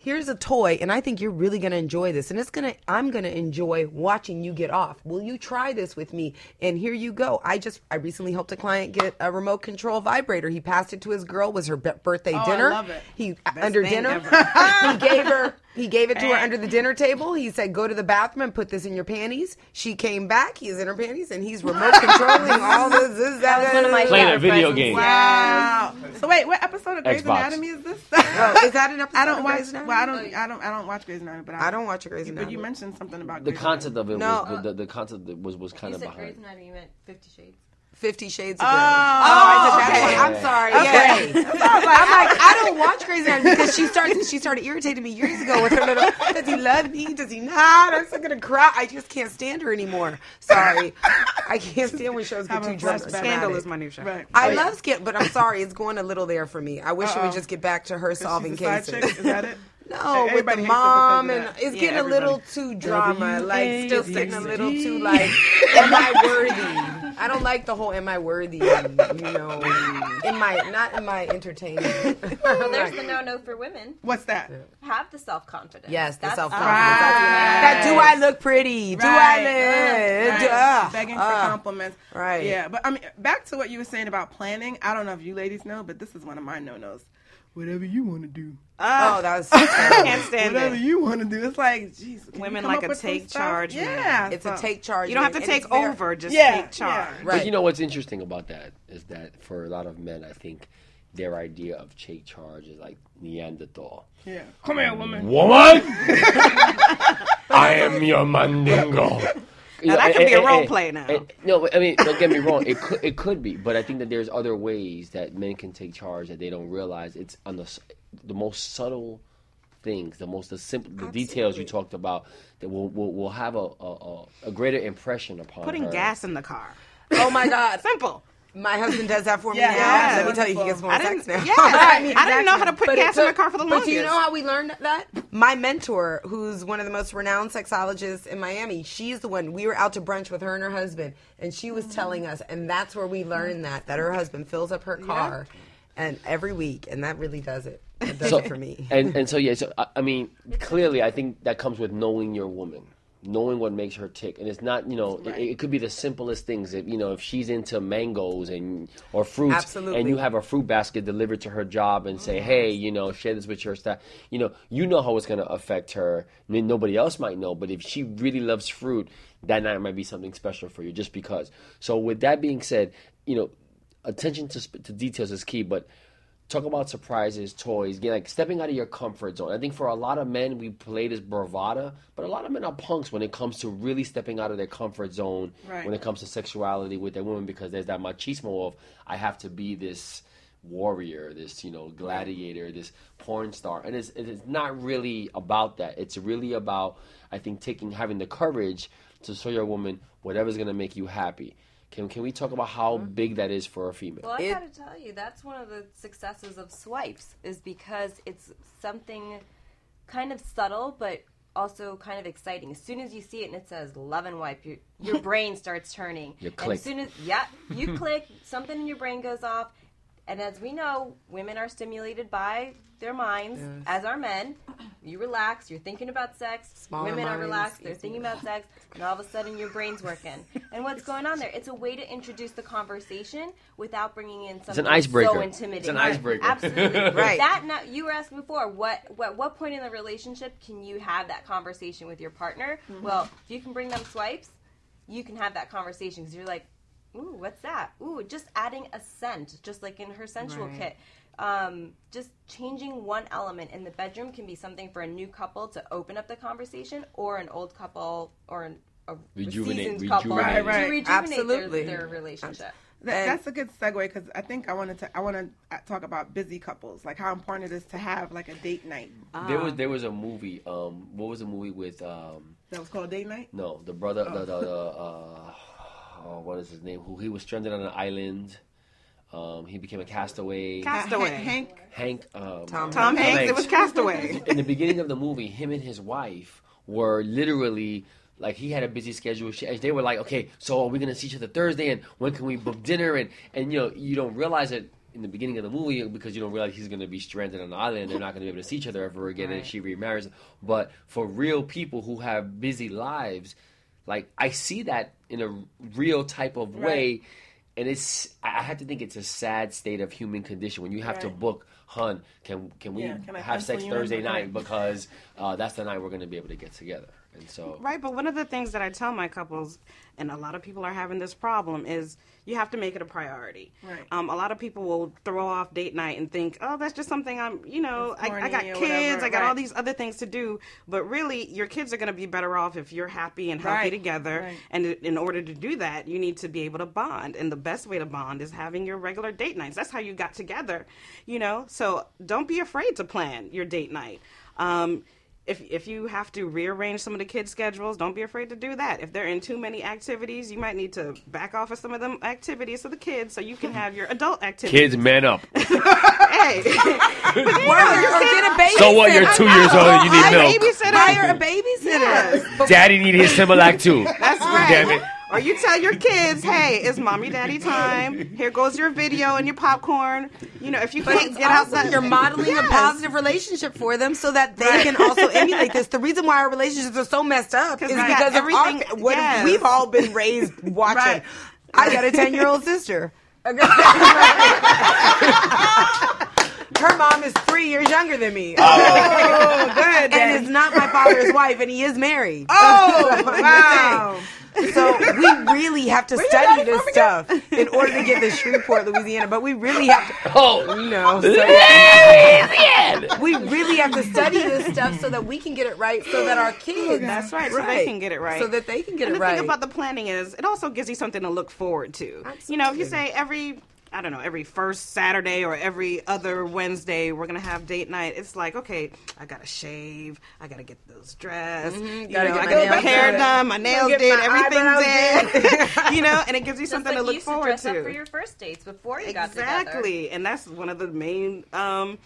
Here's a toy, and I think you're really gonna enjoy this, and it's gonna. I'm gonna enjoy watching you get off. Will you try this with me? And here you go. I just. I recently helped a client get a remote control vibrator. He passed it to his girl. Was her b- birthday Oh, I dinner? love it. He under thing dinner. he gave her he gave it to her under the dinner table. He said, "Go to the bathroom and put this in your panties." She came back. He's in her panties, and he's remote controlling all this. this that, was one of my Playing a video game. Wow. So wait, what episode of Grey's Xbox. Anatomy is this? Oh, is that an episode? I don't of watch. Grey's Anatomy? Well, I don't. I don't. I don't watch Grey's Anatomy, but I, I don't watch Grey's But you mentioned something about The Grey's concept of it No, was the, the, the concept was was kind You of said Grey's. Anatomy, you meant Fifty Shades. Fifty Shades of Oh, Grey. I did okay. I'm sorry. Okay. Yeah. I'm like, I don't watch Grey's Anatomy because she started. She started irritating me years ago with her little. Does he love me? Does he not? I'm still gonna cry. I just can't stand her anymore. Sorry, I can't stand when shows get Have too a drunk. Scandal is my new show. Right. I oh, love Skip, but I'm sorry, it's going a little there for me. I wish it Uh-oh. would just get back to her solving She's a side cases. Is that it? No, with Everybody the hates it because mom and that. it's Yeah, getting a little too drama. Like still W-A-Z-Z. getting a little too like, am I worthy? I don't like the whole am I worthy, you know, in my not in my entertainment. Well, there's the no-no for women. What's that? Have the self-confidence. Yes, the That's- self Right. confidence. That do I look pretty? Do I live? Right. Do- ah, Begging for ah. compliments. Right. Yeah, but I mean, back to what you were saying about planning. I don't know if you ladies know, but this is one of my no-nos. Whatever you want to do. Ah. Oh, that was I Can't stand it. Whatever it. you want to do. It's like, jeez. Women like up a take charge man. Yeah. It's so- a take charge. You don't have to take over, just Yeah, take charge. yeah. Right. But you know what's interesting about that is that for a lot of men, I think their idea of take charge is like Neanderthal. Yeah. Come here, woman. Woman, I am your mandingo. You Now, that could be a role play now. no, I mean, don't get me wrong. It could, it could be, but I think that there's other ways that men can take charge that they don't realize. It's on the s- the most subtle things, the most the simple, the details you talked about that will will, will have a, a a- a greater impression upon Putting her. gas in the car. Oh my God. Simple. My husband does that for me Yeah, now. yeah, Let me tell you, he gets more I sex didn't- now. yeah, I didn't know how to put But gas it in the car for the But do you know how we learned that? My mentor, who's one of the most renowned sexologists in Miami, she's the one. We were out to brunch with her and her husband, and she was telling us, and that's where we learned that that her husband fills up her car, and every week, and that really does it. It does So- it for me. And and so yeah, so I, I mean, clearly, I think that comes with knowing your woman, knowing what makes her tick, and it's not you know, it, it could be the simplest things. If you know, if she's into mangoes and or fruits, Absolutely. and you have a fruit basket delivered to her job and say, hey, you know, share this with your staff. You know, you know how it's going to affect her. I mean, nobody else might know, but if she really loves fruit, that night might be something special for you, just because. So with that being said, you know, attention to to details is key, but talk about surprises, toys, get like stepping out of your comfort zone. I think for a lot of men, we play this bravada, but a lot of men are punks when it comes to really stepping out of their comfort zone Right. when it comes to sexuality with their women because there's that machismo of I have to be this warrior, this you know gladiator, this porn star, and it's it's not really about that. It's really about I think taking having the courage to show your woman whatever's gonna make you happy. Can can we talk about how mm-hmm. big that is for a female? Well, I It- gotta tell you, that's one of the successes of swipes, is because it's something kind of subtle, but also kind of exciting. As soon as you see it and it says "love and wipe," your your brain starts turning. You And click. as soon as yeah, you click, something in your brain goes off. And as we know, women are stimulated by their minds, as are men. You relax, you're thinking about sex. Smaller women are relaxed, they're thinking about sex, and all of a sudden your brain's working. And what's going on there? It's a way to introduce the conversation without bringing in something icebreaker. so intimidating. It's intimidating. an icebreaker. Absolutely. Right. That now you were asking before. What what what point in the relationship can you have that conversation with your partner? Mm-hmm. Well, if you can bring them swipes, you can have that conversation because you're like, ooh, what's that? Ooh, just adding a scent, just like in her sensual Right. kit. Um, just changing one element in the bedroom can be something for a new couple to open up the conversation, or an old couple, or an, a Rejuvenate- seasoned couple rejuvenate. Right, right. to rejuvenate Absolutely. Their, their relationship. That, And- that's a good segue because I think I wanted to I want to talk about busy couples, like how important it is to have like a date night. There was there was a movie. Um, what was the movie with? Um, That was called date night. no, the brother, the, the, the uh, oh, what is his name? Who he was stranded on an island. Um, he became a castaway. Castaway. Uh, Hank. Hank. Um, Tom Tom Hanks. It was Castaway. in the beginning of the movie, him and his wife were literally like he had a busy schedule. She, they were like, okay, so are we gonna see each other Thursday, and when can we book dinner? And and you know you don't realize it in the beginning of the movie because you don't realize he's gonna be stranded on the island. and They're not gonna be able to see each other ever again, and she remarries. But for real people who have busy lives, like I see that in a real type of way. And it's I have to think it's a sad state of human condition when you have to book, hun, can can we Yeah, have sex? Thursday night because uh, that's the night we're going to be able to get together. And so, Right, but one of the things that I tell my couples, and a lot of people are having this problem, is you have to make it a priority. Right. Um, a lot of people will throw off date night and think, oh, that's just something I'm, you know, I, I got kids, whatever, I got all these other things to do. But really, your kids are going to be better off if you're happy and healthy Right, together. right. And in order to do that, you need to be able to bond. And the best way to bond is having your regular date nights. That's how you got together, you know? So don't be afraid to plan your date night. Um, if if you have to rearrange some of the kids' schedules, don't be afraid to do that. If they're in too many activities, you might need to back off of some of them activities for the kids so you can have your adult activities. Kids, man up. hey, Wow, or get a babysitter. So what? You're two years old and you need milk. babysitter. Hire a babysitter. Daddy need his Similac too. That's right. Damn it. Or you tell your kids, hey, it's mommy daddy time. Here goes your video and your popcorn. You know, if you can't get outside, You're modeling Yes. a positive relationship for them so that they can also emulate this. The reason why our relationships are so messed up is that- because of our, everything- what yes. we've all been raised watching. Right. I got a 10 year old sister. Her mom is three years younger than me. Oh, good. and is not my father's wife, and he is married. Oh, wow. So we really have to your study this from stuff in order to get to Shreveport, Louisiana. But we really have to, Oh, you know, so Louisiana. we really have to study this stuff so that we can get it right, so that our kids. Oh, that's right, so they can get it right. So that they can get and it the right. thing about the planning is, it also gives you something to look forward to. You know, if you say every, I don't know, every first Saturday or every other Wednesday we're gonna have date night, it's like, okay, I gotta shave, I gotta get those dressed, Mm-hmm. Gotta know, get I gotta get my hair done. done, my nails did, my everything's eyebrows in, you know, and it gives you Just something like to you look to forward dress to. up for your first dates before you got together. Exactly, and that's one of the main um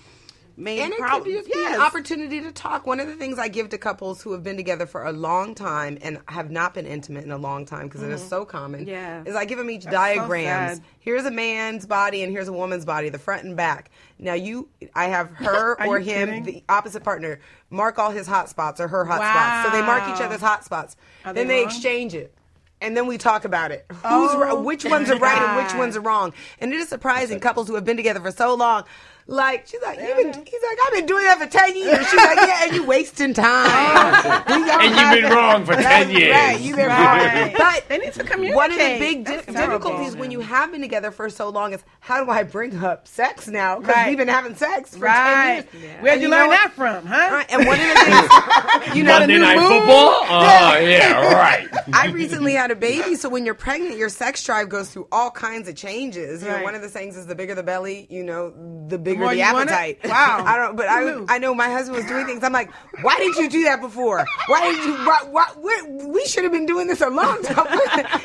main and it could just be an opportunity to talk. One of the things I give to couples who have been together for a long time and have not been intimate in a long time because it is mm-hmm. so common. Yeah. is I give them each so diagrams. sad. here's a man's body and here's a woman's body, the front and back. Now you, I have her or him, kidding? the opposite partner, mark all his hot spots or her hot spots. So they mark each other's hot spots. Are then they they exchange it. And then we talk about it. Who's Oh, ri- which ones are right and which oh ones are wrong. And it is surprising couples who have been together for so long. Like she's like, you've been, he's like, I've been doing that for ten years. She's like, yeah, and you wasting time. Oh. And you've been wrong for 10 That's years. Right, you've been Right. wrong. But They need to communicate. one of the big di- That's terrible. difficulties when you have been together for so long is how do I bring up sex now? Because Right. we've been having sex for Right. ten years. Where'd And you, learn that from, huh? Right, And one of the things, you know, Monday night football? Oh, yeah, right. I recently had a baby, so when you're pregnant, your sex drive goes through all kinds of changes. You know, Right. one of the things is the bigger the belly, you know, the bigger more the you want it? appetite. Wow. I don't, but Who I. I know my husband was doing things. I'm like, why did you do that before? Why did you? Why? why we we should have been doing this a long time.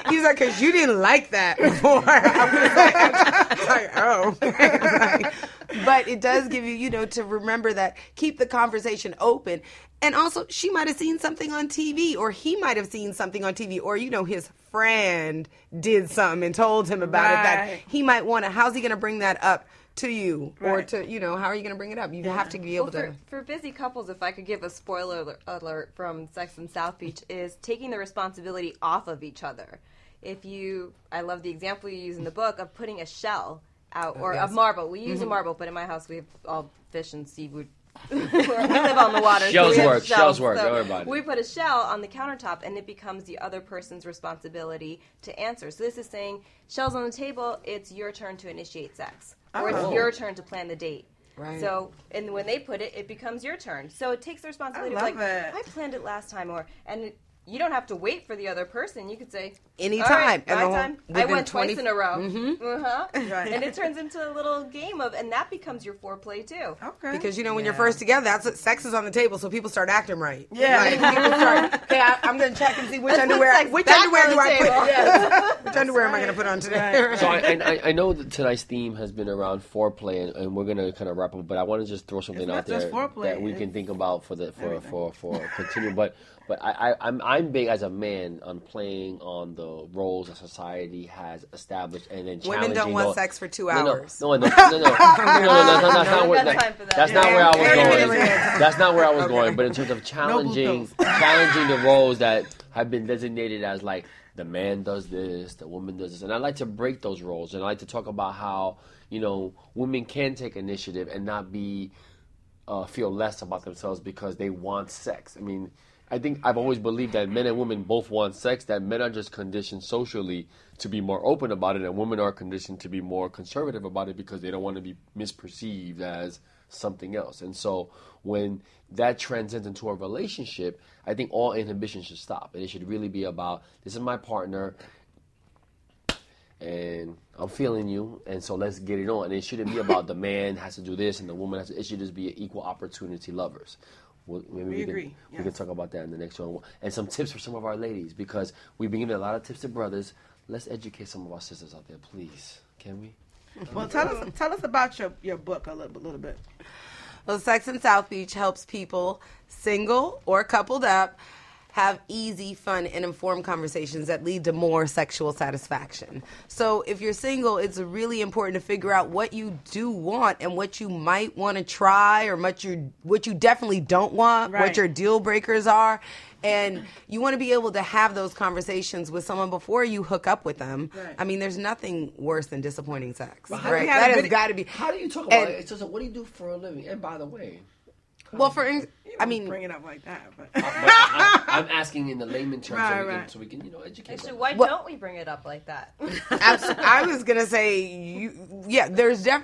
He's like, because you didn't like that before. I was like, like, oh. but it does give you, you know, to remember that keep the conversation open. And also, she might have seen something on TV, or he might have seen something on TV, or you know, his friend did something and told him about it. That he might want to. How's he going to bring that up to you, or to you know, how are you going to bring it up? You have to be able Well, to. for, for busy couples, if I could give a spoiler alert, alert from Sex and South Beach, is taking the responsibility off of each other. If you, I love the example you use in the book of putting a shell out or yes. a marble. We use a mm-hmm. marble, but in my house we have all fish and seafood. we live on the water. Shells we have work, shells work, don't worry about it. We put a shell on the countertop, and it becomes the other person's responsibility to answer. So this is saying, shells on the table. It's your turn to initiate sex, or Oh. it's your turn to plan the date. Right. So, and when they put it, it becomes your turn. So it takes the responsibility I of love like, it. I planned it last time, or and you don't have to wait for the other person. You could say Anytime. "All right, my time. I went 20 twice in a row. Mhm. Uh-huh. Right. And it turns into a little game of, and that becomes your foreplay too. Okay. Because you know when you're first together, that's what sex is on the table, so people start acting right. Yeah. Like, people start. Okay, I, I'm going to check and see which underwear. sex Which underwear do I table. put? Yes. Which underwear am I going to put on today? So I, and I, I know that tonight's theme has been around foreplay, and, and we're gonna kind of wrap up. But I want to just throw something It's out there foreplay, that we can think about for the for for for continue. But but I, I I'm I'm big as a man on playing on the roles that society has established, and then Women don't want those- sex for two No, no, hours. No, no, no, no, no, no, no, no, that's not where, got time for that. that's not where I was going. That's not where I was going. But in terms of challenging, pills. challenging the roles that have been designated as like the man does this, the woman does this, and I like to break those roles, and I like to talk about how you know women can take initiative and not be uh, feel less about themselves because they want sex. I mean, I think I've always believed that men and women both want sex. That men are just conditioned socially to be more open about it, and women are conditioned to be more conservative about it because they don't want to be misperceived as something else. And so when that transcends into a relationship, I think all inhibition should stop, and it should really be about this is my partner and I'm feeling you, and so let's get it on. And it shouldn't be about the man has to do this and the woman has to. It should just be equal opportunity lovers. We'll, maybe We we, can, agree, we can talk about that in the next show. And some tips for some of our ladies because we've been giving a lot of tips to brothers. Let's educate some of our sisters out there, please. Can we? Well, tell us tell us about your your book a little, little bit. Well, Sex in South Beach helps people, single or coupled up, have easy, fun, and informed conversations that lead to more sexual satisfaction. So, if you're single, it's really important to figure out what you do want and what you might want to try, or what you what you definitely don't want, Right. what your deal breakers are. And you want to be able to have those conversations with someone before you hook up with them. Right. I mean, there's nothing worse than disappointing sex, right? we had a That has got to be. How do you talk about And- it? It's just, what do you do for a living? And by the way, Well, for in- I mean, bring it up like that, but I, I'm asking in the layman terms Right, so, we can, right. so we can, you know, educate. Actually, why What- don't we bring it up like that? I was gonna say you. Yeah, there's def.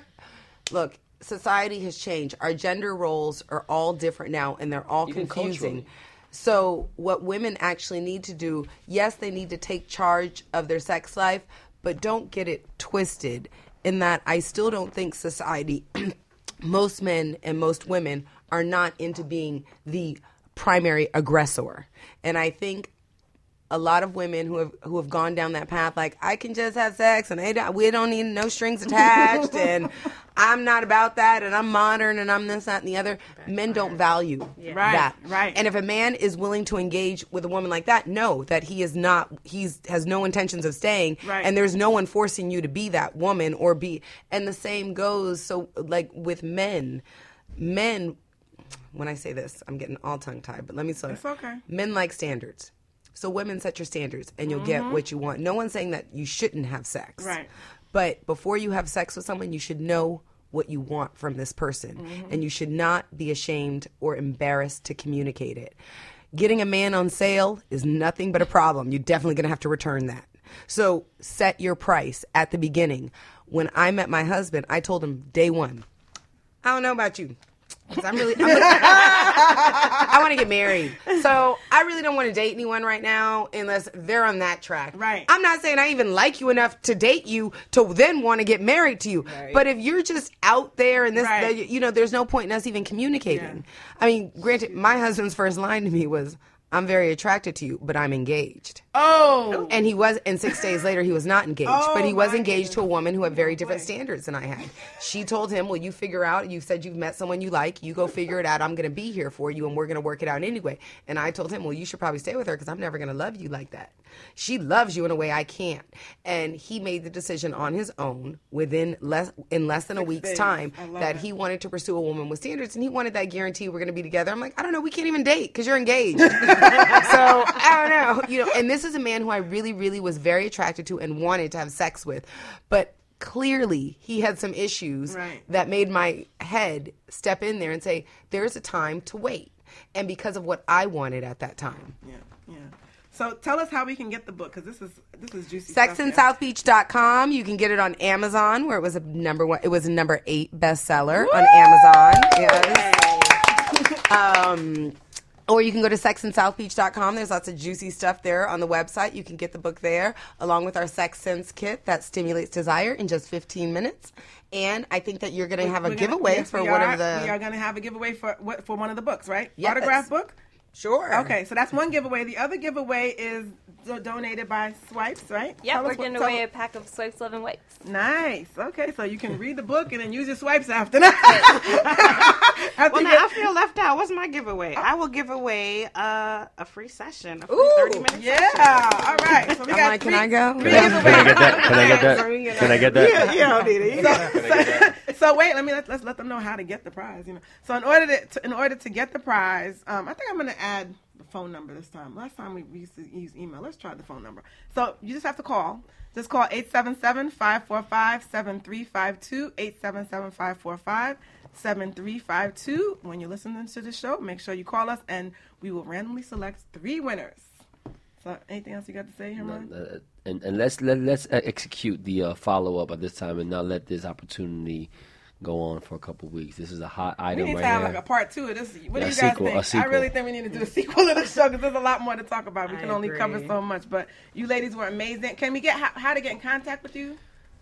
Look, society has changed. Our gender roles are all different now, and they're all Even confusing. culturally. So, what women actually need to do, yes, they need to take charge of their sex life, but don't get it twisted. In that, I still don't think society, most men and most women, are not into being the primary aggressor. And I think a lot of women who have who have gone down that path, like I can just have sex and they don't, we don't need no strings attached, and I'm not about that, and I'm modern, and I'm this, that, and the other. Men don't value Right, that, right. And if a man is willing to engage with a woman like that, know that he is not, he's has no intentions of staying, Right. and there's no one forcing you to be that woman or be. And the same goes so like with men, men. When I say this, I'm getting all tongue tied, but let me slow It's okay. Men like standards. So women set your standards and you'll get what you want. No one's saying that you shouldn't have sex. Right. But before you have sex with someone, you should know what you want from this person. And you should not be ashamed or embarrassed to communicate it. Getting a man on sale is nothing but a problem. You're definitely going to have to return that. So set your price at the beginning. When I met my husband, I told him day one, I don't know about you. 'Cause I'm really, I'm really- I want to get married. So I really don't want to date anyone right now unless they're on that track. Right. I'm not saying I even like you enough to date you to then want to get married to you. But if you're just out there and this, Right. the- you know, there's no point in us even communicating. I mean, granted, my husband's first line to me was, I'm very attracted to you, but I'm engaged. oh, And he was, and six days later, he was not engaged. Oh, but he oh was my engaged to a woman who had very different way. standards than I had. She told him, Well, you figure out, you said you've met someone you like, you go figure it out. I'm going to be here for you, and we're going to work it out anyway. And I told him, Well, you should probably stay with her because I'm never going to love you like that. She loves you in a way I can't. And he made the decision on his own within less in less than a week's days. time that that. he wanted to pursue a woman with standards, and he wanted that guarantee we're going to be together. I'm like, I don't know, we can't even date because you're engaged. so I don't know, you know. And this is a man who I really, really was very attracted to and wanted to have sex with, but clearly he had some issues Right. that made my head step in there and say, there's a time to wait, and because of what I wanted at that time. yeah, yeah. So tell us how we can get the book because this is this is juicy. SexandSouthBeach.com. You can get it on Amazon, where it was a number one. It was a number eight bestseller on Amazon. Yes. um, or you can go to sexandsouthbeach.com. There's lots of juicy stuff there on the website. You can get the book there, along with our Sex Sense kit that stimulates desire in just 15 minutes. And I think that you're going to have a gonna- giveaway yes, for one are. of the. We are going to have a giveaway for for one of the books, right? Yes. Autograph book. Sure. Okay, so that's one giveaway. The other giveaway is do- donated by Swipes, right? Yeah, we're us what- giving tell- away a pack of Swipes Lovin Wipes. Nice. Okay, so you can read the book and then use your swipes after that. After Well, you now I get- feel left out. What's my giveaway? I will give away uh, a free session, a free Ooh, 30 minutes. yeah. All right. So we I'm got like, can I go? three Can I giveaways. get that? Can I get that? Can I get that? Yeah, you don't need it. You got so, so wait, let me let, let's let them know how to get the prize. You know, so in order to, to in order to get the prize, um, I think I'm going to add the phone number this time. Last time we used to use email. Let's try the phone number. So you just have to call. Just call 877-545-7352, 877-545-7352. When you're listening to the show, make sure you call us and we will randomly select three winners. So anything else you got to say, German? Uh, and and let's let, let's uh, execute the uh, follow up at this time and not let this opportunity go on for a couple weeks. This is a hot item. We item need right to have here. like a part two of this. What Yeah, do you guys sequel, a think? I really think we need to do a sequel of the show because there's a lot more to talk about. We I can only cover so much. But you ladies were amazing. Can we get how, how to get in contact with you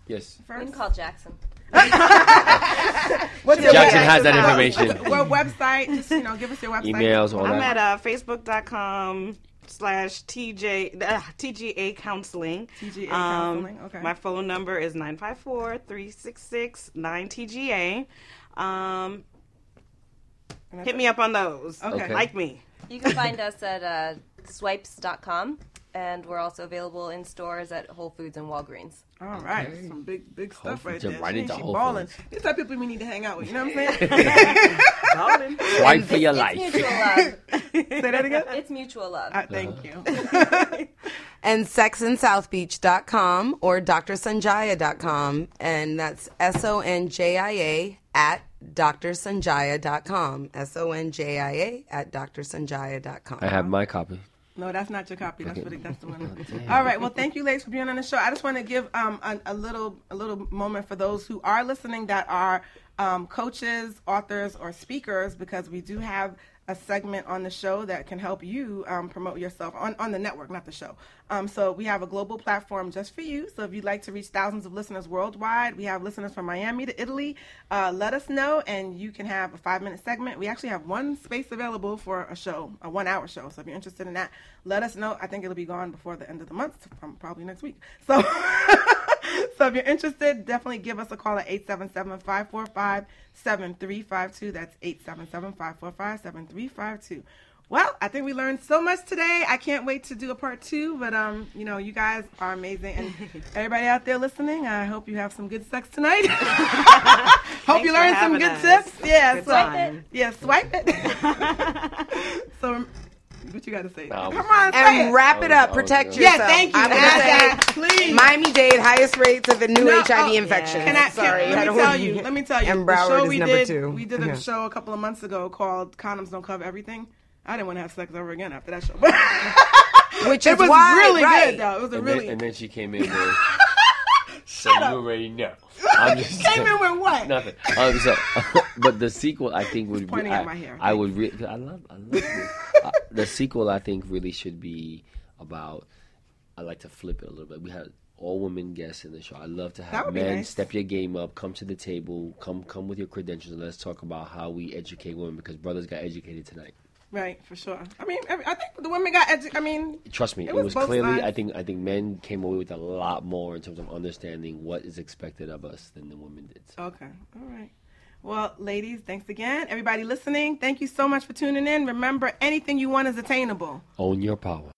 yes. You first? can call Jackson. What's your Jackson web- has that information. Well, website. Just you know, give us your website. Emails, all that. I'm that. at uh, facebook.com slash TJ, uh, TGA Counseling. TGA Um, Counseling, okay. My phone number is 954-366-9TGA. Um, hit me up on those. Okay. Okay. Like me. You can find us at uh, swipes.com, and we're also available in stores at Whole Foods and Walgreens. All right, some big big stuff Whole right Foods, there. right She- into she Whole balling. Foods. These are people we need to hang out with. You know what I'm saying? Swipe for your It's life. mutual love. Say that again. It's mutual love. Uh, thank you. and sexinSouthBeach.com or drsonjia.com. And that's S O N J I A at drsonjia.com. S O N J I A at drsonjia.com. I have my copy. No, that's not your copy. That's what it, that's the one. All right. Well, thank you, ladies, for being on the show. I just want to give um, a, a little a little moment for those who are listening that are um, coaches, authors, or speakers, because we do have a segment on the show that can help you um, promote yourself on, on the network, not the show. Um, so we have a global platform just for you. So if you'd like to reach thousands of listeners worldwide, we have listeners from Miami to Italy. Uh, let us know, and you can have a five minute segment. We actually have one space available for a show, a one hour show. So if you're interested in that, let us know. I think it'll be gone before the end of the month, probably next week. So. So if you're interested, definitely give us a call at 877-545-7352. That's 877-545-7352. Well, I think we learned so much today. I can't wait to do a part two, but um, you know, you guys are amazing. And everybody out there listening, I hope you have some good sex tonight. hope you learned some good us. tips. Yeah, Good so time. yeah, swipe it. so what you got to say? No, Come on, say And it. wrap it I up. was- I was Protect gonna- Yeah, thank you. I'm gonna say please. Miami Dade highest rates of a new No, HIV oh, infection. yeah. Can I, Sorry, can, I let me tell you. Let me tell you. And the Broward show is we number did, two. We did a Yeah. show a couple of months ago called "Condoms Don't Cover Everything." I didn't want to have sex ever again after that show. Which it is was why, really right. good, though. It was a And, really. then, and then she came in with. so you already know. I'm just Came in with what? Nothing. Um, so, but the sequel, I think, would be. pointing I, at my hair. I would. Re- I love. I love you. The sequel, I think, really should be about. I like to flip it a little bit. We had all women guests in the show. I love to have men nice. step your game up, come to the table, come come with your credentials, and let's talk about how we educate women because brothers got educated tonight. Right, for sure. I mean, I think the women got. Edu- I mean, Trust me, It it, was was, clearly. sides. I think. I think men came away with a lot more in terms of understanding what is expected of us than the women did. Okay. All right. Well, ladies, thanks again. Everybody listening, thank you so much for tuning in. Remember, anything you want is attainable. Own your power.